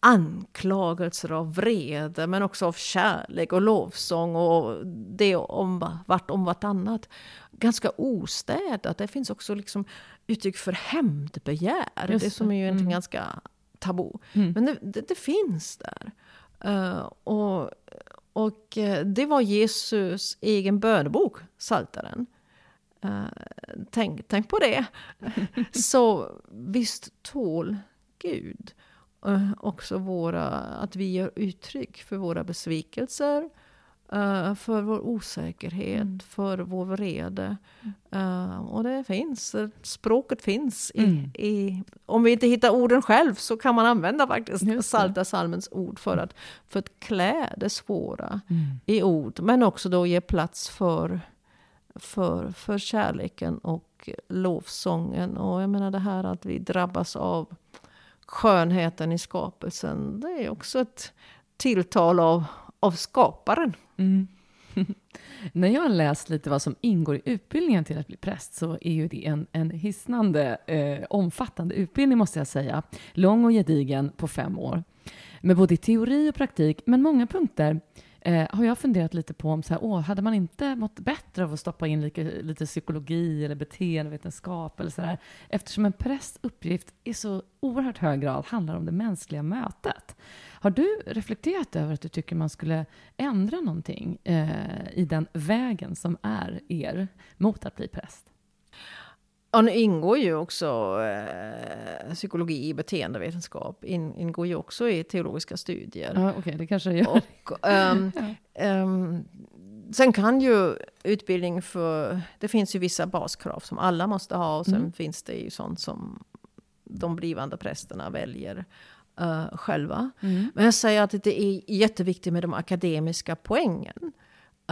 anklagelser av vrede, men också av kärlek och lovsång och det om vart om vartannat. Ganska ostädat. Det finns också liksom uttryck för hämndbegär. Det. det som är ju mm. ganska tabu. Mm. Men det, det, det, finns där. Uh, och, och eh, det var Jesus egen bönebok, Saltaren. Uh, tänk, tänk på det. <laughs> Så visst tål Gud uh, också våra, att vi gör uttryck för våra besvikelser, Uh, för vår osäkerhet, mm. för vår vrede. Uh, och det finns, språket finns. I, mm. i, om vi inte hittar orden själv så kan man använda faktiskt Salta salmens ord för att, för att klä det svåra mm. i ord. Men också då ge plats för, för, för kärleken och lovsången. Och jag menar det här att vi drabbas av skönheten i skapelsen. Det är också ett tilltal av, av skaparen. Mm. <laughs> När jag har läst lite vad som ingår i utbildningen till att bli präst så är ju det en, en hisnande eh, omfattande utbildning måste jag säga. Lång och gedigen på fem år. Med både teori och praktik, men många punkter eh, har jag funderat lite på om så här, åh, hade man inte mått bättre av att stoppa in lite, lite psykologi eller beteendevetenskap eller så där, eftersom en prästs uppgift i så oerhört hög grad handlar om det mänskliga mötet. Har du reflekterat över att du tycker man skulle ändra någonting eh, i den vägen som är er mot att bli präst? Ja, nu ingår ju också eh, psykologi i beteendevetenskap. In, ingår ju också i teologiska studier. Ja, Okej, okay, det kanske gör. Och, <laughs> um, um, sen kan ju utbildning för... Det finns ju vissa baskrav som alla måste ha. Och sen mm. finns det ju sånt som de blivande prästerna väljer uh, själva. Mm. Men jag säger att det är jätteviktigt med de akademiska poängen.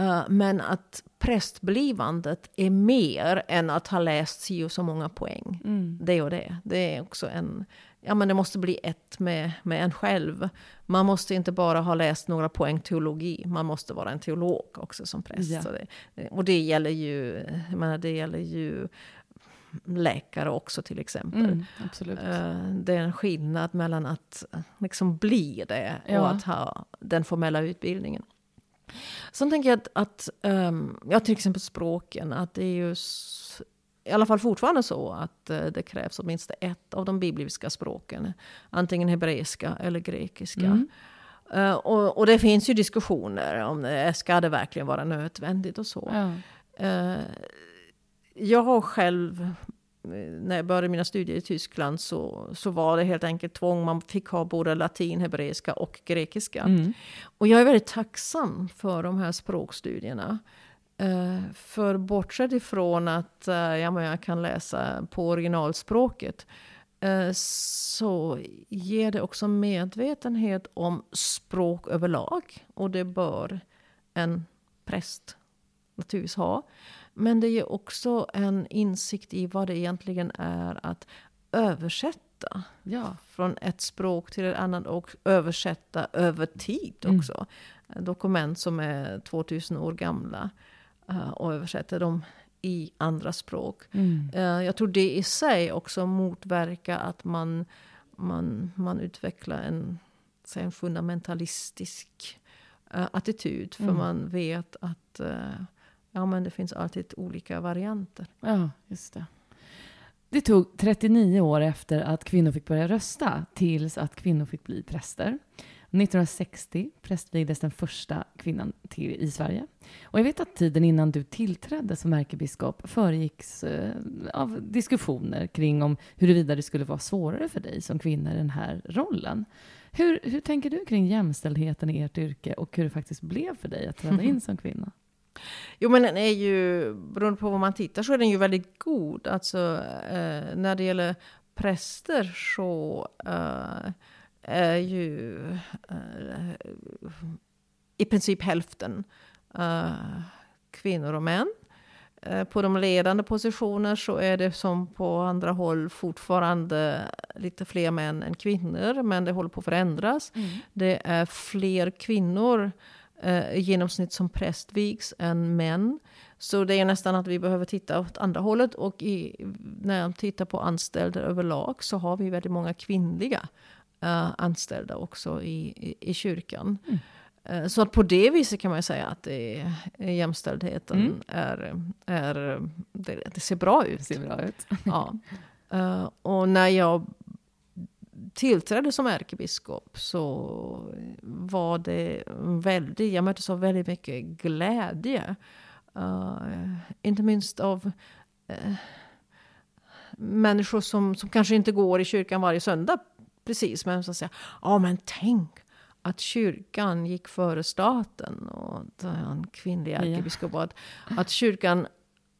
Uh, men att prästblivandet är mer än att ha läst si och så många poäng. Mm. Det och det. Det är också en... Ja, men det måste bli ett med, med en själv. Man måste inte bara ha läst några poäng teologi. Man måste vara en teolog också som präst. Ja. Det, och det gäller ju... Jag menar, det gäller ju läkare också till exempel. Mm, absolut. Eh, Det är en skillnad mellan att liksom bli det och Ja. att ha den formella utbildningen. Sen tänker jag att, att ehm, ja, till exempel språken, att det är ju i alla fall fortfarande så att eh, det krävs åtminstone ett av de bibliska språken. Antingen hebreiska eller grekiska. Mm. Eh, och, och det finns ju diskussioner om det, ska det verkligen vara nödvändigt och så. Ja. Eh, jag har själv, eh, när jag började mina studier i Tyskland, så, så var det helt enkelt tvång. Man fick ha både latin, hebreiska och grekiska. Mm. Och jag är väldigt tacksam för de här språkstudierna. Eh, för bortsett ifrån att eh, ja, men jag kan läsa på originalspråket eh, så ger det också medvetenhet om språk överlag. Och det bör en präst naturligtvis ha. Men det ger också en insikt i vad det egentligen är att översätta ja. från ett språk till ett annat och översätta över tid Mm. också. Dokument som är 2000 år gamla eh, och översätta dem i andra språk. Mm. Eh, Jag tror det i sig också motverkar att man, man, man utvecklar en, säg en fundamentalistisk eh, attityd. För Mm. man vet att ja, men det finns alltid olika varianter. Ja, just det. Det tog 39 år efter att kvinnor fick börja rösta tills att kvinnor fick bli präster. 1960 prästvigdes den första kvinnan till, i Sverige. Och jag vet att tiden innan du tillträdde som ärkebiskop föregicks eh, av diskussioner kring om huruvida det skulle vara svårare för dig som kvinna i den här rollen. Hur, hur tänker du kring jämställdheten i ert yrke och hur det faktiskt blev för dig att träda <laughs> in som kvinna? Jo, men den är ju, beroende på vad man tittar, så är den ju väldigt god. Alltså, eh, när det gäller präster så eh, är ju eh, i princip hälften eh, kvinnor och män. Eh, på de ledande positioner så är det som på andra håll fortfarande lite fler män än kvinnor, men det håller på att förändras. Det är fler kvinnor eh, i genomsnitt som prästvigs än män. Så det är nästan att vi behöver titta åt andra hållet. Och i, när jag tittar på anställda överlag så har vi väldigt många kvinnliga eh, anställda också i, i, i kyrkan. Eh, Så att på det viset kan man säga att det är, jämställdheten Mm. är, är det, det ser bra ut. Det ser bra ut. Ja. Eh, och när jag tillträdde som ärkebiskop så var det väldigt, jag möttes av väldigt mycket glädje. Eh, inte minst av eh, människor som, som kanske inte går i kyrkan varje söndag precis, men som säger ja men tänk att kyrkan gick före staten och det är en kvinnlig Ja. ärkebiskop. Att, att kyrkan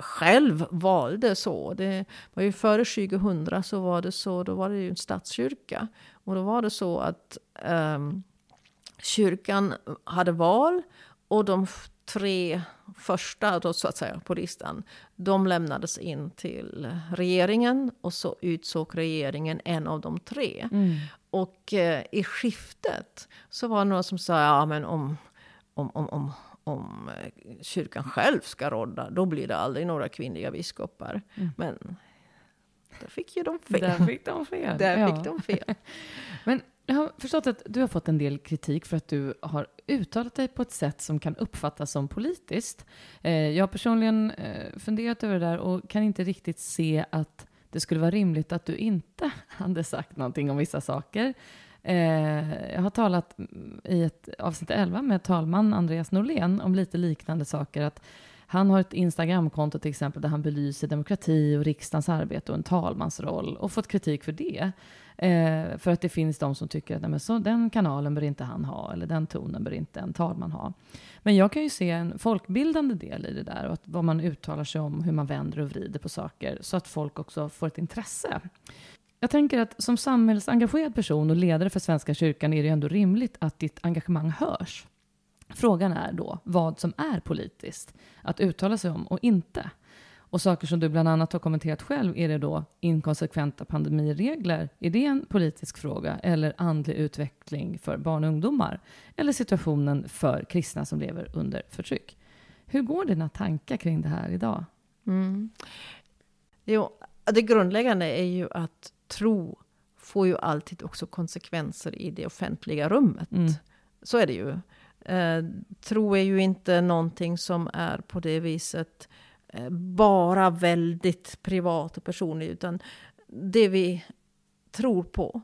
själv valde så. Det var ju före 2000 så var det så, då var det ju en statskyrka. Och då var det så att ehm, kyrkan hade val och de tre första då, så att säga, på listan, de lämnades in till regeringen och så utsåg regeringen en av de tre. Mm. Och eh, i skiftet så var det några som sa, ja men om, om, om, om, om eh, kyrkan själv ska råda, då blir det aldrig några kvinnliga biskopar. Mm. Men där fick ju de fel. Där fick de fel. Där Ja. fick de fel. <laughs> Men jag har förstått att du har fått en del kritik för att du har uttalat dig på ett sätt som kan uppfattas som politiskt. Eh, jag har personligen eh, funderat över det där och kan inte riktigt se att det skulle vara rimligt att du inte <laughs> hade sagt någonting om vissa saker. Eh, jag har talat i ett avsnitt 11 med talman Andreas Norlén om lite liknande saker. Att han har ett Instagramkonto till exempel där han belyser demokrati och riksdagens arbete och en talmans roll och fått kritik för det. Eh, för att det finns de som tycker att nej, men så, den kanalen bör inte han ha eller den tonen bör inte en talman ha. Men jag kan ju se en folkbildande del i det där och att vad man uttalar sig om, hur man vänder och vrider på saker så att folk också får ett intresse. Jag tänker att som samhällsengagerad person och ledare för Svenska kyrkan är det ju ändå rimligt att ditt engagemang hörs. Frågan är då vad som är politiskt att uttala sig om och inte. Och saker som du bland annat har kommenterat själv, är det då inkonsekventa pandemiregler? Är det en politisk fråga? Eller andlig utveckling för barn och ungdomar? Eller situationen för kristna som lever under förtryck? Hur går dina tankar kring det här idag? Mm. Jo, det grundläggande är ju att tro får ju alltid också konsekvenser i det offentliga rummet. Mm. Så är det ju. Eh, tro är ju inte någonting som är på det viset eh, bara väldigt privat och personligt, utan det vi tror på,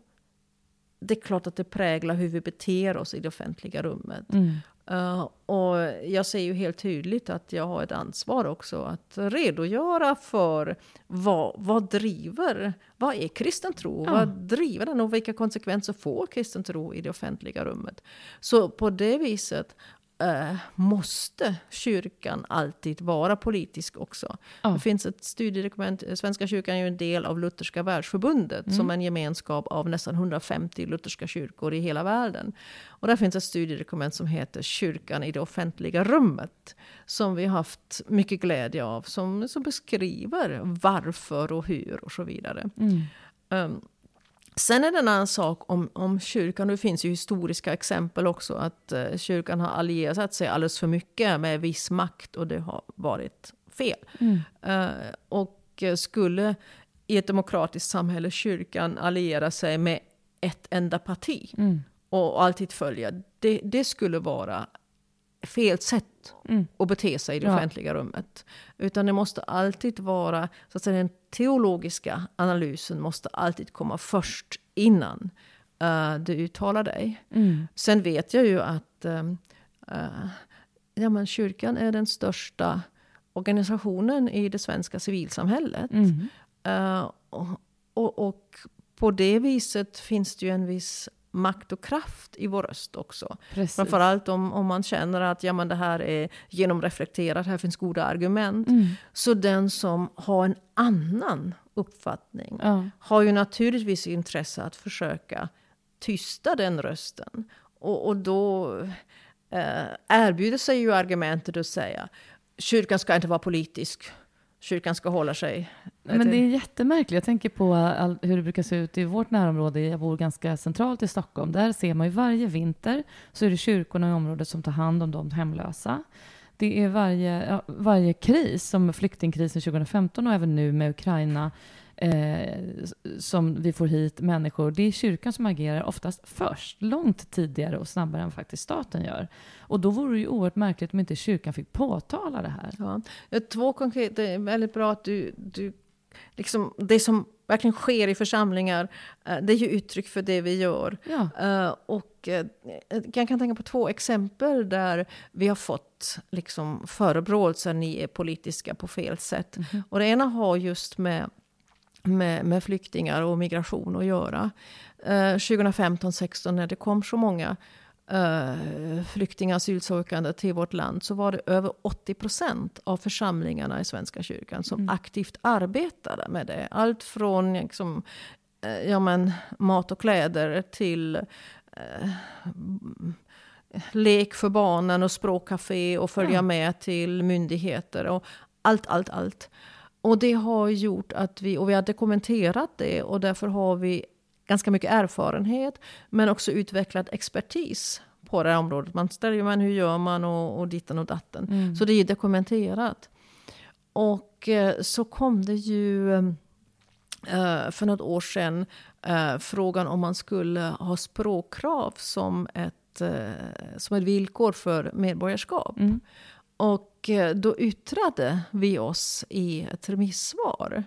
det är klart att det präglar hur vi beter oss i det offentliga rummet. Mm. Uh, och jag ser ju helt tydligt att jag har ett ansvar också att redogöra för vad, vad driver, vad är kristen tro? Ja. Vad driver den och vilka konsekvenser får kristen tro i det offentliga rummet? Så på det viset Uh, måste kyrkan alltid vara politisk också. Ja. Det finns ett studiedokument, Svenska kyrkan är ju en del av Lutherska världsförbundet, mm. som är en gemenskap av nästan 150 lutherska kyrkor i hela världen. Och där finns ett studiedokument som heter Kyrkan i det offentliga rummet, som vi har haft mycket glädje av, som, som beskriver varför och hur och så vidare. Mm. Um, Sen är det en annan sak om, om kyrkan, det finns ju historiska exempel också, att uh, kyrkan har allierat sig alldeles för mycket med viss makt och det har varit fel. Mm. Uh, och skulle i ett demokratiskt samhälle kyrkan alliera sig med ett enda parti mm. och alltid följa, det, det skulle vara fel sätt mm. att bete sig i det ja. offentliga rummet. Utan det måste alltid vara, så att säga, den teologiska analysen måste alltid komma först innan uh, du uttalar dig. Mm. Sen vet jag ju att uh, uh, ja, men kyrkan är den största organisationen i det svenska civilsamhället. Mm. Och, och, och, på det viset finns det ju en viss makt och kraft i vår röst också. Precis. Framförallt om, om man känner att ja, men det här är genomreflekterat, här finns goda argument. Mm. Så den som har en annan uppfattning ja. har ju naturligtvis intresse att försöka tysta den rösten. Och, och då eh, erbjuder sig ju argumentet att säga kyrkan ska inte vara politisk kyrkan ska hålla sig. Men det är jättemärkligt. Jag tänker på all, hur det brukar se ut i vårt närområde. Jag bor ganska centralt i Stockholm. Där ser man ju varje vinter så är det kyrkorna i området som tar hand om de hemlösa. Det är varje, varje kris, som flyktingkrisen 2015 och även nu med Ukraina, eh, som vi får hit människor. Det är kyrkan som agerar oftast först, långt tidigare och snabbare än faktiskt staten gör. Och då vore det ju oerhört märkligt om inte kyrkan fick påtala det här. Ja. Två konkreta, det är väldigt bra att du, du liksom, det som verkligen sker i församlingar, eh, det är ju uttryck för det vi gör. Ja. Uh, och uh, jag kan tänka på två exempel där vi har fått liksom, förebråelser, ni är politiska på fel sätt. Mm -hmm. Och det ena har just med med, med flyktingar och migration att göra. Eh, 2015-16 när det kom så många eh, flyktingar asylsökande till vårt land så var det över 80 procent av församlingarna i Svenska kyrkan som mm. aktivt arbetade med det. Allt från liksom, eh, ja, men, mat och kläder till eh, lek för barnen och språkcafé och följa ja. med till myndigheter. och Allt, allt, allt. Och det har gjort att vi, och vi har dokumenterat det och därför har vi ganska mycket erfarenhet men också utvecklat expertis på det här området. Man ställer man hur gör man och, och ditten och datten. Mm. Så det är dokumenterat. Och eh, så kom det ju eh, för något år sedan eh, frågan om man skulle ha språkkrav som ett, eh, som ett villkor för medborgarskap. Mm. Och eh, då yttrade vi oss i ett remissvar.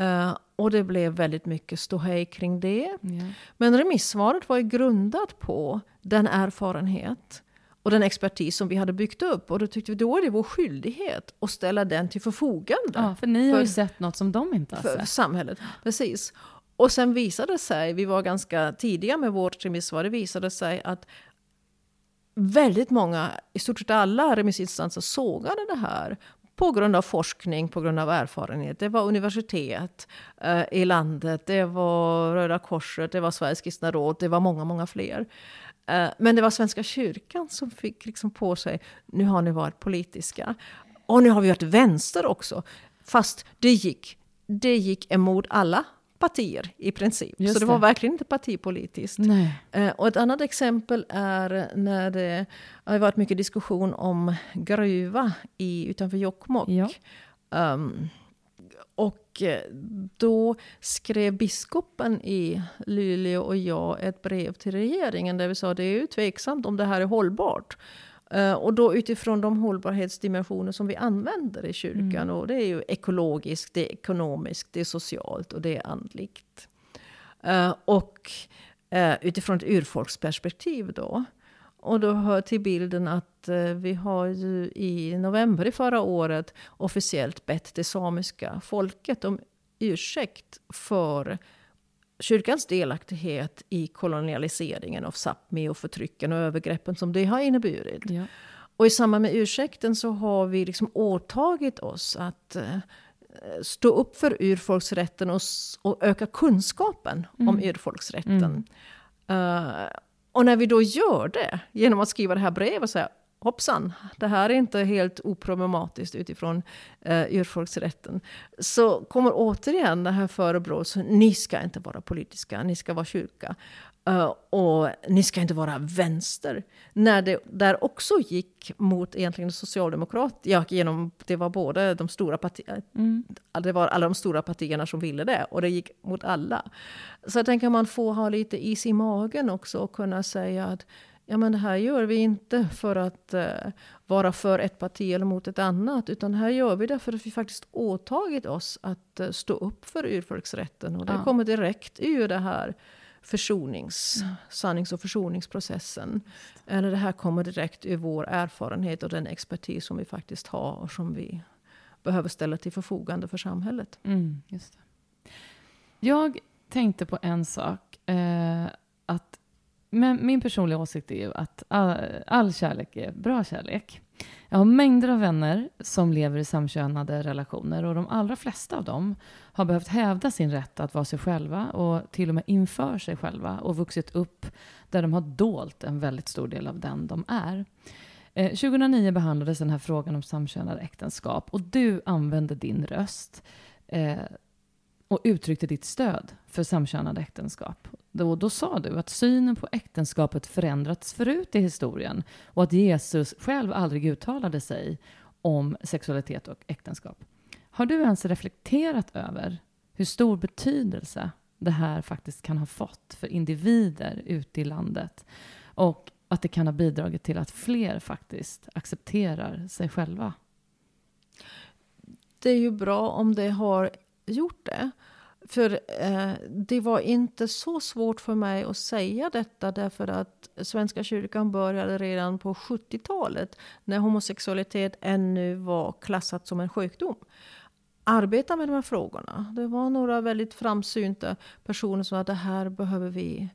Uh, och det blev väldigt mycket ståhej kring det. Yeah. Men remissvaret var ju grundat på den erfarenhet och den expertis som vi hade byggt upp. Och då tyckte vi då är det vår skyldighet att ställa den till förfogande. Ja, för ni har ju sett något som de inte har för sett. samhället. Precis. Och sen visade det sig, vi var ganska tidiga med vårt remissvar, det visade sig att väldigt många, i stort sett alla remissinstanser sågade det här på grund av forskning, på grund av erfarenhet. Det var universitet eh, i landet, det var Röda Korset, det var Sveriges kristna råd, det var många, många fler. Eh, men det var Svenska kyrkan som fick liksom på sig, nu har ni varit politiska. Och nu har vi varit vänster också. Fast det gick, det gick emot alla partier i princip. Just så det, det. var verkligen inte partipolitiskt. Eh, och ett annat exempel är när det har varit mycket diskussion om gruva i, utanför Jokkmokk. Ja. Um, och eh, då skrev biskopen i Luleå och jag ett brev till regeringen där vi sa att det är ju tveksamt om det här är hållbart. Eh, och då utifrån de hållbarhetsdimensioner som vi använder i kyrkan. Och det är ju ekologiskt, det är ekonomiskt, det är socialt och det är andligt. Eh, och eh, utifrån ett urfolksperspektiv då. Och då hör till bilden att vi har ju i november i förra året officiellt bett det samiska folket om ursäkt för kyrkans delaktighet i kolonialiseringen av Sápmi och förtrycken och övergreppen som det har inneburit. Ja. Och i samband med ursäkten så har vi liksom åtagit oss att eh, stå upp för urfolksrätten och, och öka kunskapen om urfolksrätten. Eh, och när vi då gör det genom att skriva det här brevet och säga hoppsan, det här är inte helt oproblematiskt utifrån uh, urfolksrätten. Så kommer återigen det här förebråelsen, ni ska inte vara politiska, ni ska vara kyrka. Eh, och ni ska inte vara vänster. När det där också gick mot egentligen socialdemokrat, ja, genom, det var både de stora partierna, det var alla de stora partierna som ville det och det gick mot alla. Så jag tänker man får ha lite is i magen också och kunna säga att ja, men det här gör vi inte för att eh, vara för ett parti eller mot ett annat. Utan det här gör vi därför att vi faktiskt åtagit oss att eh, stå upp för urfolksrätten. Och det Ja. kommer direkt ur det här försonings, sannings och försoningsprocessen. Eller det här kommer direkt ur vår erfarenhet och den expertis som vi faktiskt har och som vi behöver ställa till förfogande för samhället. Mm, just det. Jag tänkte på en sak. Eh, att, men min personliga åsikt är ju att all, all kärlek är bra kärlek. Jag har mängder av vänner som lever i samkönade relationer och de allra flesta av dem har behövt hävda sin rätt att vara sig själva och till och med inför sig själva och vuxit upp där de har dolt en väldigt stor del av den de är. Eh, 2009 behandlades den här frågan om samkönade äktenskap och du använde din röst eh, och uttryckte ditt stöd för samkönade äktenskap. Då, då sa du att synen på äktenskapet förändrats förut i historien och att Jesus själv aldrig uttalade sig om sexualitet och äktenskap. Har du ens reflekterat över hur stor betydelse det här faktiskt kan ha fått för individer ute i landet och att det kan ha bidragit till att fler faktiskt accepterar sig själva? Det är ju bra om det har gjort det. För eh, det var inte så svårt för mig att säga detta därför att Svenska kyrkan började redan på 70-talet när homosexualitet ännu var klassat som en sjukdom. Arbeta med de här frågorna. Det var några väldigt framsynta personer som sa att det här behöver vi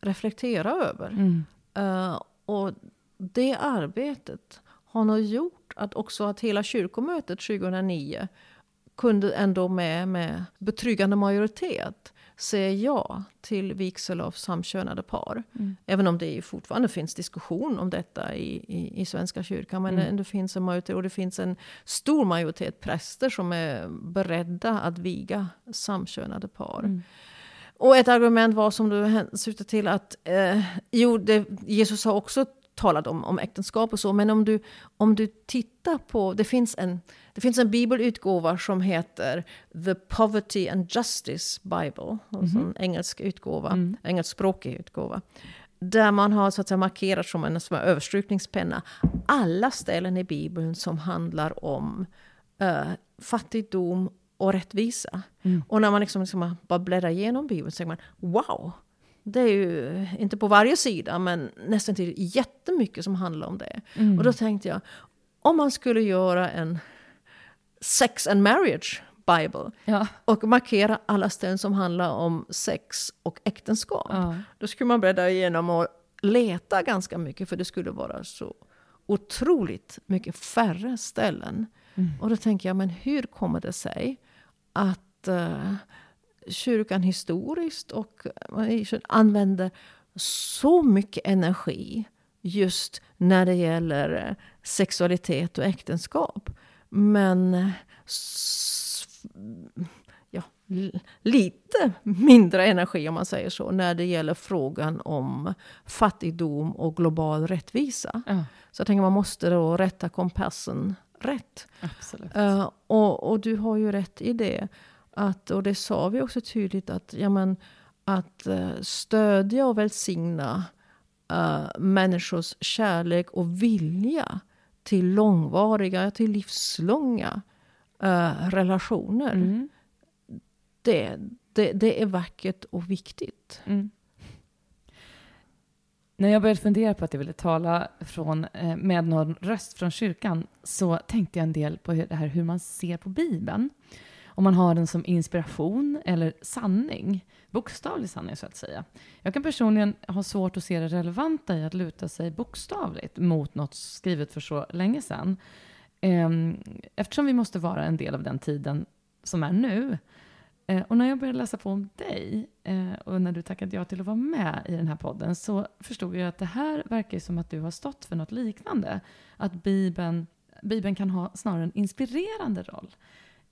reflektera över. Mm. Eh, och det arbetet har nog gjort att också att hela kyrkomötet 2009 kunde ändå med, med betryggande majoritet säga ja till vigsel av samkönade par. Mm. Även om det fortfarande finns diskussion om detta i, i, i Svenska kyrkan. Men Mm. det finns en majoritet och det finns en stor majoritet präster som är beredda att viga samkönade par. Mm. Och ett argument var som du syftar till att eh, jo, det, Jesus har också talat om, om äktenskap och så, men om du, om du tittar på, det finns, en, det finns en bibelutgåva som heter The Poverty and Justice Bible, alltså en engelsk utgåva, Mm. engelskspråkig utgåva. Där man har så att säga, markerat som en som en överstrykningspenna alla ställen i Bibeln som handlar om eh, fattigdom och rättvisa. Mm. Och när man liksom, liksom bara bläddrar igenom Bibeln så tänker man wow! Det är ju inte på varje sida men nästan till jättemycket som handlar om det. Mm. Och då tänkte jag, om man skulle göra en Sex and Marriage Bible Ja. och markera alla ställen som handlar om sex och äktenskap. Ja. Då skulle man bläddra igenom och leta ganska mycket för det skulle vara så otroligt mycket färre ställen. Mm. Och då tänker jag, men hur kommer det sig att eh, kyrkan historiskt och eh, använder så mycket energi just när det gäller sexualitet och äktenskap. Men ja, lite mindre energi om man säger så när det gäller frågan om fattigdom och global rättvisa. Ja. Så jag tänker man måste då rätta kompassen rätt. Uh, och, och, du har ju rätt i det. Att, och det sa vi också tydligt att, ja, men, att uh, stödja och välsigna uh, människors kärlek och vilja till långvariga, till livslånga uh, relationer. Mm. Det, det, det, är vackert och viktigt. Mm. När jag började fundera på att jag ville tala från, eh, med någon röst från kyrkan så tänkte jag en del på det här hur man ser på Bibeln. Om man har den som inspiration eller sanning, bokstavlig sanning så att säga. Jag kan personligen ha svårt att se det relevanta i att luta sig bokstavligt mot något skrivet för så länge sedan. Ehm, eftersom vi måste vara en del av den tiden som är nu ehm, och när jag började läsa på om dig eh, och när du tackade ja till att vara med i den här podden så förstod jag att det här verkar som att du har stått för något liknande. Att Bibeln, Bibeln kan ha snarare en inspirerande roll.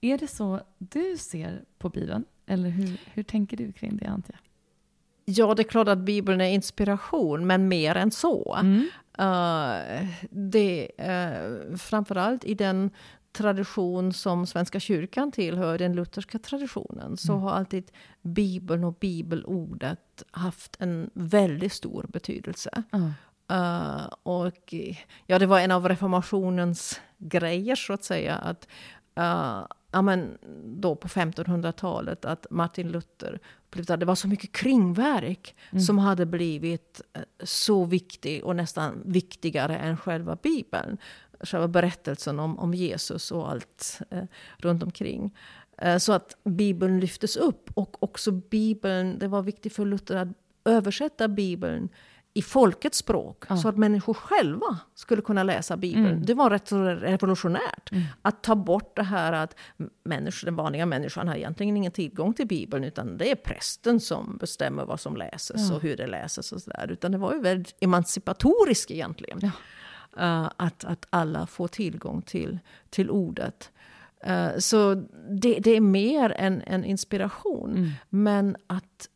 Är det så du ser på Bibeln? Eller hur, hur tänker du kring det, Antje? Ja, det är klart att Bibeln är inspiration, men mer än så. Mm. Uh, det, uh, framförallt i den tradition som Svenska kyrkan tillhör, den lutherska traditionen, så mm. har alltid Bibeln och bibelordet haft en väldigt stor betydelse. Mm. Uh, och ja, det var en av reformationens grejer, så att säga, att uh, ja, men då på 1500-talet, att Martin Luther upplevde det var så mycket kringverk mm. som hade blivit eh, så viktig och nästan viktigare än själva Bibeln själva berättelsen om, om Jesus och allt eh, runt omkring. Eh, så att Bibeln lyftes upp. Och också Bibeln, det var viktigt för Luther att översätta Bibeln i folkets språk. Ja. Så att människor själva skulle kunna läsa Bibeln. Mm. Det var rätt revolutionärt. Mm. Att ta bort det här att människor, den vanliga människan har egentligen ingen tillgång till Bibeln. Utan det är prästen som bestämmer vad som läses ja. och hur det läses. och så där. Utan det var ju väldigt emancipatoriskt egentligen. Ja. Uh, att, att alla får tillgång till, till ordet. Uh, så det, det, är mer än en inspiration. Mm. Men att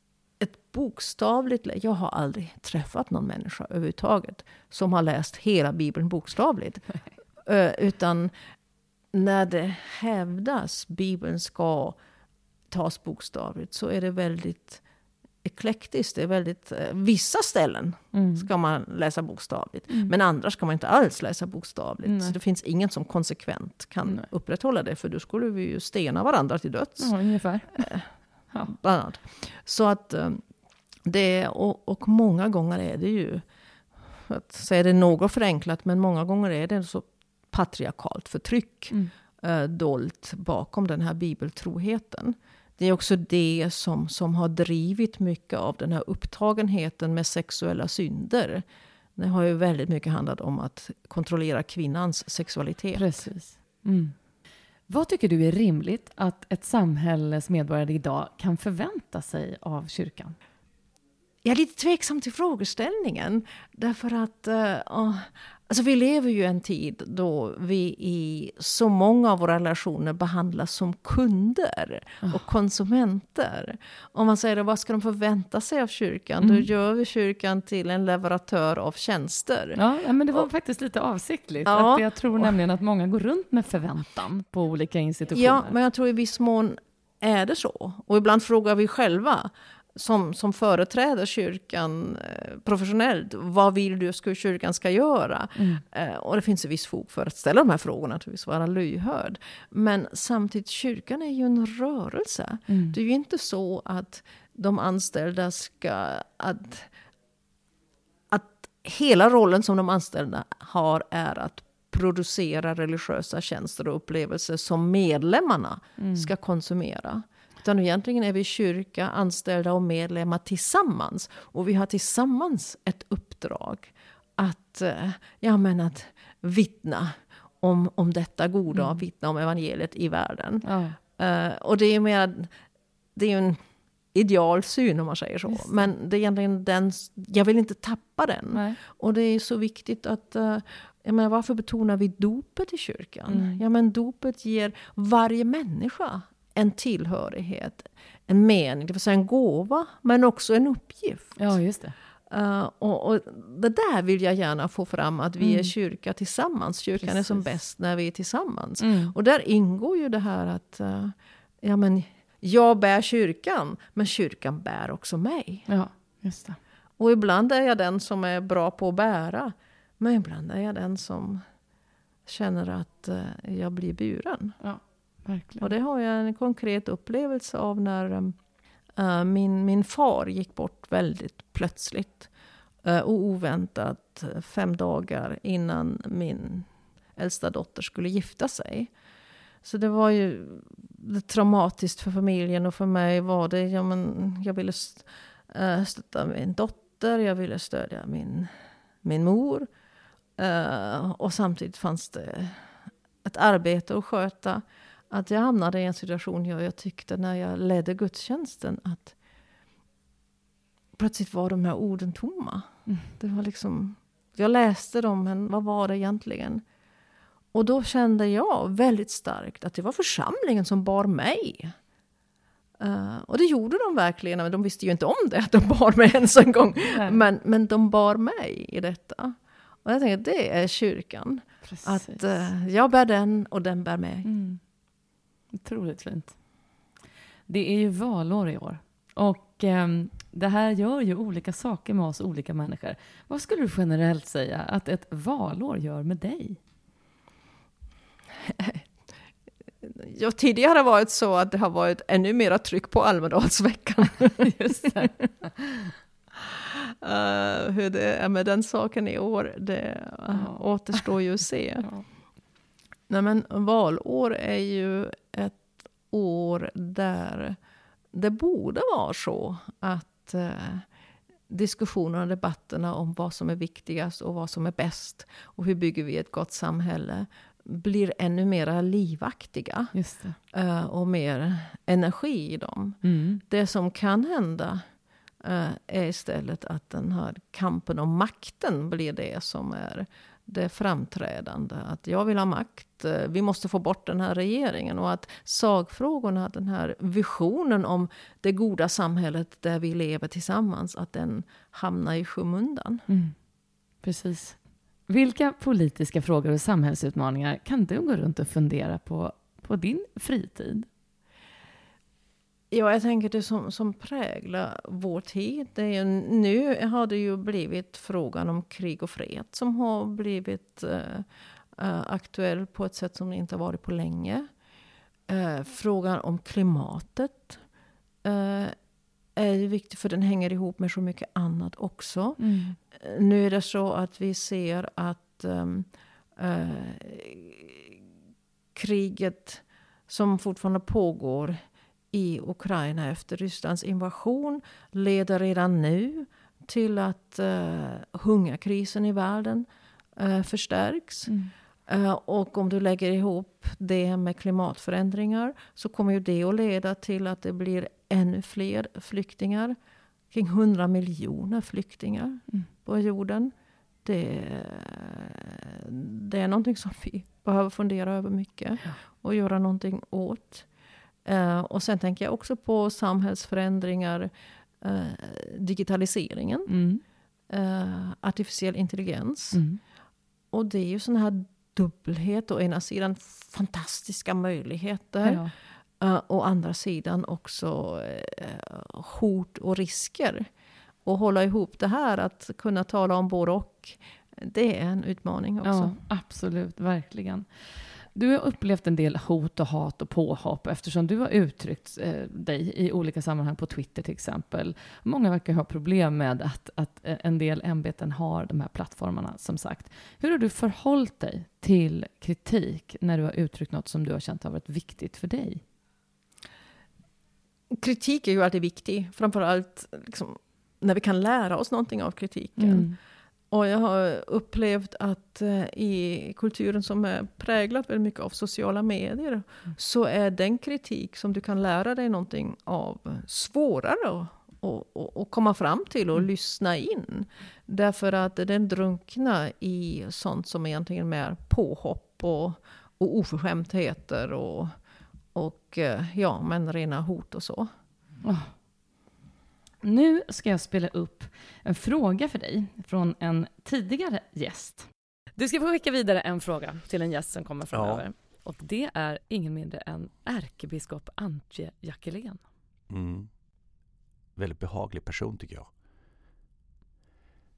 bokstavligt... Jag har aldrig träffat någon människa överhuvudtaget som har läst hela Bibeln bokstavligt. uh, <laughs> utan när det hävdas Bibeln ska tas bokstavligt så är det väldigt eklektiskt. Det är väldigt, eh, vissa ställen mm. ska man läsa bokstavligt. Mm. Men andra ska man inte alls läsa bokstavligt. Mm. Så det finns ingen som konsekvent kan Nej. upprätthålla det. För då skulle vi ju stena varandra till döds. Ja, ungefär. Eh, <laughs> ja. Bland annat. Så att eh, det, och, och många gånger är det ju, att säga det något förenklat, men många gånger är det så patriarkalt förtryck mm. eh, dolt bakom den här bibeltroheten. Det är också det som, som har drivit mycket av den här upptagenheten med sexuella synder. Det har ju väldigt mycket handlat om att kontrollera kvinnans sexualitet. Precis. Mm. Vad tycker du är rimligt att ett samhälles medborgare idag kan förvänta sig av kyrkan? Jag är lite tveksam till frågeställningen. Därför att uh, Alltså vi lever ju en tid då vi i så många av våra relationer behandlas som kunder och oh. konsumenter. Om man säger vad ska de förvänta sig av kyrkan? Mm. Då gör vi kyrkan till en leverantör av tjänster. Ja, men det var och, faktiskt lite avsiktligt. Ja, att jag tror och, nämligen att många går runt med förväntan på olika institutioner. Ja, men jag tror i viss mån är det så. Och ibland frågar vi själva som, som företräder kyrkan eh, professionellt, vad vill du att kyrkan ska göra? Mm. Eh, och det finns ett visst fog för att ställa de här frågorna, naturligtvis vara lyhörd. Men samtidigt, kyrkan är ju en rörelse. Mm. Det är ju inte så att de anställda ska... Att, att hela rollen som de anställda har är att producera religiösa tjänster och upplevelser som medlemmarna mm. ska konsumera. Utan egentligen är vi kyrka, anställda och medlemmar tillsammans. Och vi har tillsammans ett uppdrag att, eh, ja, men att vittna om, om detta goda mm. vittna om evangeliet i världen. Ja. Uh, och det är mer, det är en idealsyn om man säger så. Just. Men det är egentligen den, jag vill inte tappa den. Nej. Och det är så viktigt att, uh, jag menar, varför betonar vi dopet i kyrkan? Mm. Ja men dopet ger varje människa en tillhörighet, en mening, det vill säga en gåva, men också en uppgift. Ja, just det. Uh, och, och det där vill jag gärna få fram, att vi Mm. är kyrka tillsammans. Kyrkan är som Precis. bäst när vi är tillsammans. Mm. Och där ingår ju det här att uh, ja, men jag bär kyrkan, men kyrkan bär också mig. Ja, just det. Och ibland är jag den som är bra på att bära, men ibland är jag den som känner att uh, jag blir buren. Verkligen. Och det har jag en konkret upplevelse av när äh, min, min far gick bort väldigt plötsligt äh, och oväntat eh, fem dagar innan min äldsta dotter skulle gifta sig. Så det var ju det traumatiskt för familjen och för mig var det, ja, men jag ville stötta min dotter, jag ville stödja min, min mor. Uh, och samtidigt fanns det ett arbete att sköta att jag hamnade i en situation jag, jag tyckte när jag ledde gudstjänsten att plötsligt var de här orden tomma. Mm. Det var liksom, jag läste dem, men vad var det egentligen? Och då kände jag väldigt starkt att det var församlingen som bar mig. Uh, och det gjorde de verkligen, men de visste ju inte om det, att de bar mig <laughs> ens en gång. Nej. Men, men de bar mig i detta. Och jag tänker, det är kyrkan. Precis. Att eh, jag bär den och den bär mig. Mm. Otroligt fint. Det är ju valår i år. Och ehm, det här gör ju olika saker med oss olika människor. Vad skulle du generellt säga att ett valår gör med dig? <laughs> Ja, tidigare varit så att det har varit ännu mera tryck på Almedalsveckan. <laughs> Just det. Eh, hur det är med den saken i år, det uh, Ja. återstår ju att se. <laughs> Ja. Nej, men valår är ju ett år där det borde vara så att eh, diskussionerna och debatterna om vad som är viktigast och vad som är bäst och hur bygger vi ett gott samhälle blir ännu mer livaktiga eh, och mer energi i dem. Mm. Det som kan hända eh, är istället att den här kampen om makten blir det som är det framträdande. Att jag vill ha makt, eh, vi måste få bort den här regeringen. Och att sakfrågorna, den här visionen om det goda samhället där vi lever tillsammans, att den hamnar i skymundan. Mm. Precis. Vilka politiska frågor och samhällsutmaningar kan du gå runt och fundera på på din fritid? Ja, jag tänker det som, som präglar vår tid. Det är ju, nu har det ju blivit frågan om krig och fred som har blivit eh, eh, aktuell på ett sätt som det inte varit på länge. Eh, frågan om klimatet eh, är ju viktig för den hänger ihop med så mycket annat också. Mm. Eh, Nu är det så att vi ser att ehm, eh, kriget som fortfarande pågår i Ukraina efter Rysslands invasion leder redan nu till att eh, hungerkrisen i världen eh, förstärks. Mm. Eh, och om du lägger ihop det med klimatförändringar så kommer ju det att leda till att det blir ännu fler flyktingar. Kring 100 miljoner flyktingar Mm. på jorden. Det, det är någonting som vi behöver fundera över mycket Ja. och göra någonting åt. Eh, och sen tänker jag också på samhällsförändringar, eh, digitaliseringen, Mm. eh, artificiell intelligens. Mm. Och det är ju sån här dubbelhet. Å ena sidan fantastiska möjligheter. Ja. eh, å andra sidan också eh, hot och risker. Och hålla ihop det här, att kunna tala om både och. Det är en utmaning också. Ja, absolut, verkligen. Du har upplevt en del hot och hat och påhopp eftersom du har uttryckt eh, dig i olika sammanhang på Twitter till exempel. Många verkar ha problem med att, att eh, en del ämbeten har de här plattformarna som sagt. Hur har du förhållit dig till kritik när du har uttryckt något som du har känt har varit viktigt för dig? Kritik är ju alltid viktig. Framförallt liksom, när vi kan lära oss någonting av kritiken. Mm. Och jag har upplevt att eh, i kulturen som är präglad väldigt mycket av sociala medier, mm. så är den kritik som du kan lära dig någonting av svårare att komma fram till och mm. lyssna in. Därför att den drunknar i sånt som egentligen är mer påhopp och, och oförskämdheter och, och eh, ja, men rena hot och så. Oh. Nu ska jag spela upp en fråga för dig från en tidigare gäst. Du ska få skicka vidare en fråga till en gäst som kommer framöver. Ja. Och det är ingen mindre än ärkebiskop Antje Jackelén. Mm. Väldigt behaglig person tycker jag.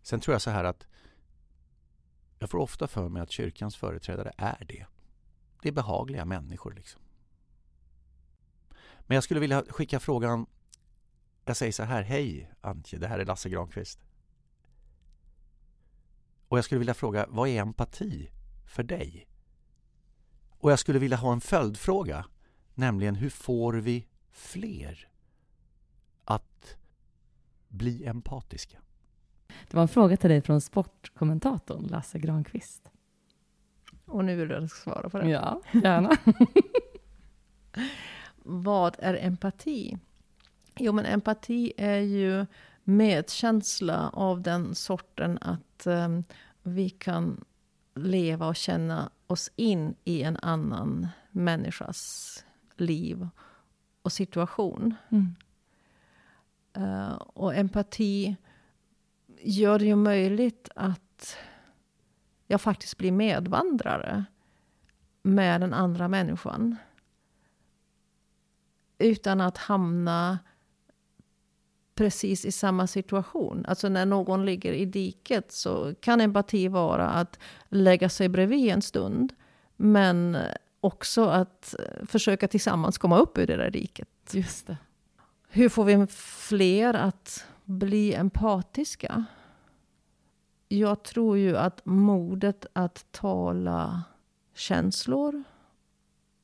Sen tror jag så här att jag får ofta för mig att kyrkans företrädare är det. Det är behagliga människor liksom. Men jag skulle vilja skicka frågan jag säger så här, hej Antje, det här är Lasse Granqvist. Och jag skulle vilja fråga, vad är empati för dig? Och jag skulle vilja ha en följdfråga, nämligen hur får vi fler att bli empatiska? Det var en fråga till dig från sportkommentatorn Lasse Granqvist. Och nu vill du att jag ska svara på den? Ja, gärna. <laughs> Vad är empati? Jo, men empati är ju medkänsla av den sorten att um, vi kan leva och känna oss in i en annan människas liv och situation. Mm. Uh, och empati gör det ju möjligt att jag faktiskt blir medvandrare med den andra människan. Utan att hamna precis i samma situation. Alltså när någon ligger i diket så kan empati vara att lägga sig bredvid en stund. Men också att försöka tillsammans komma upp ur det där diket. Just det. Hur får vi fler att bli empatiska? Jag tror ju att modet att tala känslor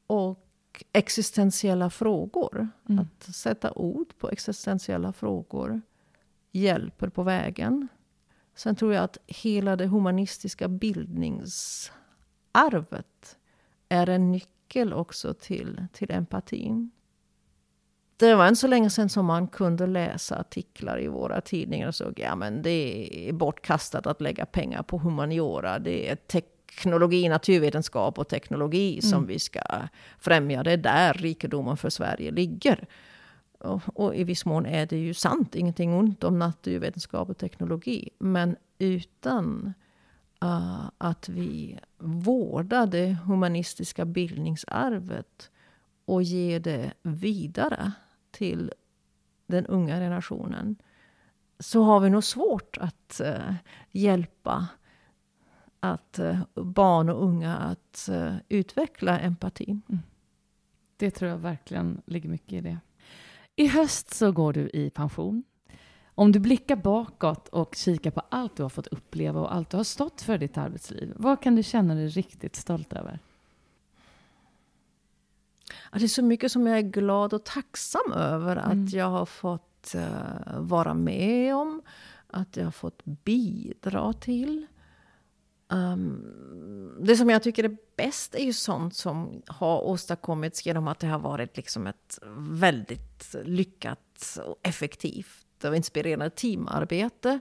och existentiella frågor. Mm. Att sätta ord på existentiella frågor hjälper på vägen. Sen tror jag att hela det humanistiska bildningsarvet är en nyckel också till, till empatin. Det var inte så länge sedan som man kunde läsa artiklar i våra tidningar och såg ja men det är bortkastat att lägga pengar på humaniora. Det är teknologi, naturvetenskap och teknologi mm. som vi ska främja. Det är där rikedomen för Sverige ligger. Och, och, i viss mån är det ju sant, ingenting ont om naturvetenskap och teknologi. Men utan uh, att vi vårdar det humanistiska bildningsarvet och ger det vidare till den unga generationen så har vi nog svårt att uh, hjälpa att uh, barn och unga att uh, utveckla empatin. Mm. Det tror jag verkligen ligger mycket i det. I höst så går du i pension. Om du blickar bakåt och kikar på allt du har fått uppleva och allt du har stått för i ditt arbetsliv, vad kan du känna dig riktigt stolt över? det är så mycket som jag är glad och tacksam över mm. att jag har fått uh, vara med om, att jag har fått bidra till. Um, det som jag tycker är bäst är ju sånt som har åstadkommits genom att det har varit liksom ett väldigt lyckat och effektivt och inspirerande teamarbete.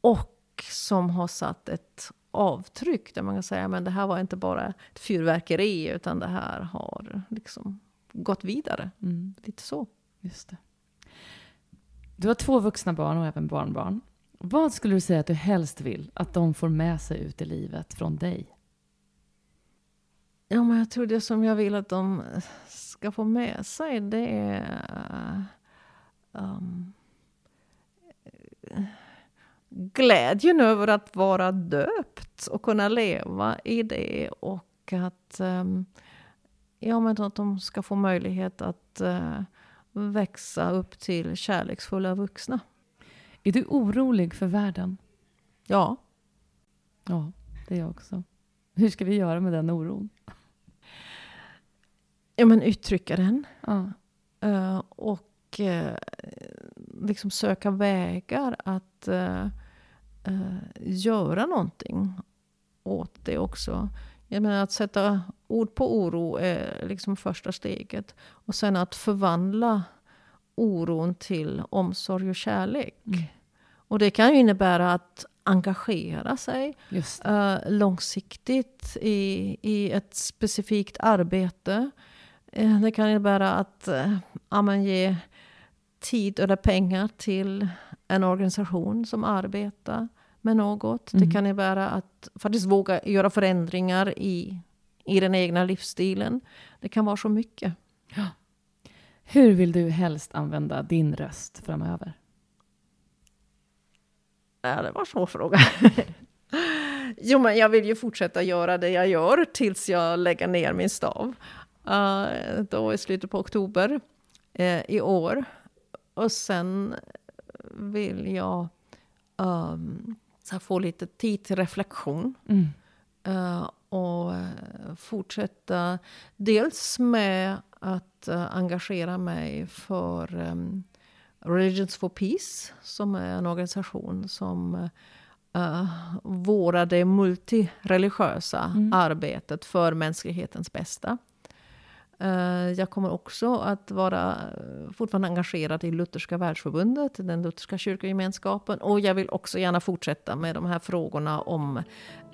Och som har satt ett avtryck där man kan säga att det här var inte bara ett fyrverkeri utan det här har liksom gått vidare. Mm. Lite så. Just det. Du har två vuxna barn och även barnbarn. Vad skulle du säga att du helst vill att de får med sig ut i livet från dig? Ja, men jag tror det som jag vill att de ska få med sig, det är um, glädjen över att vara döpt och kunna leva i det. Och att, um, ja, men att de ska få möjlighet att uh, växa upp till kärleksfulla vuxna. Är du orolig för världen? Ja. Ja, det är jag också. Hur ska vi göra med den oron? Ja, men uttrycka den. Ja. Uh, och uh, liksom söka vägar att uh, göra någonting åt det också. Jag menar att sätta ord på oro är liksom första steget. Och sen att förvandla oron till omsorg och kärlek. Mm. Och det kan ju innebära att engagera sig uh, långsiktigt i, i ett specifikt arbete. Uh, det kan innebära att uh, ge tid eller pengar till en organisation som arbetar med något. Mm. Det kan innebära att faktiskt våga göra förändringar i, i den egna livsstilen. Det kan vara så mycket. Ja. Hur vill du helst använda din röst framöver? Ja, det var en svår fråga. <laughs> jo, men jag vill ju fortsätta göra det jag gör tills jag lägger ner min stav. Uh, då i slutet på oktober uh, i år. Och sen vill jag um, få lite tid till reflektion. Mm. Uh, och fortsätta dels med att engagera mig för um, Religions for Peace, som är en organisation som uh, vårdar det multireligiösa mm. arbetet för mänsklighetens bästa. Uh, jag kommer också att vara fortfarande engagerad i Lutherska världsförbundet, den lutherska kyrkogemenskapen. Och jag vill också gärna fortsätta med de här frågorna om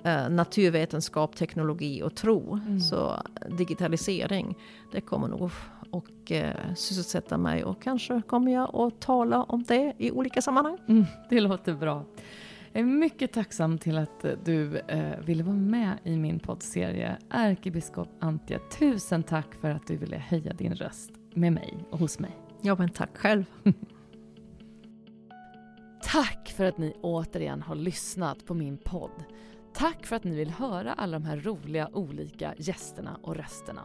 uh, naturvetenskap, teknologi och tro. Mm. Så digitalisering, det kommer nog och eh, sysselsätta mig och kanske kommer jag att tala om det i olika sammanhang. Mm, det låter bra. Jag är mycket tacksam till att du eh, ville vara med i min poddserie Ärkebiskop Antje. Tusen tack för att du ville höja din röst med mig och hos mig. Ja, men tack själv. <laughs> tack för att ni återigen har lyssnat på min podd. Tack för att ni vill höra alla de här roliga olika gästerna och rösterna.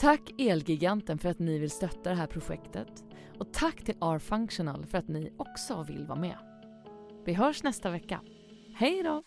Tack Elgiganten för att ni vill stötta det här projektet och tack till R-Functional för att ni också vill vara med. Vi hörs nästa vecka. Hej då!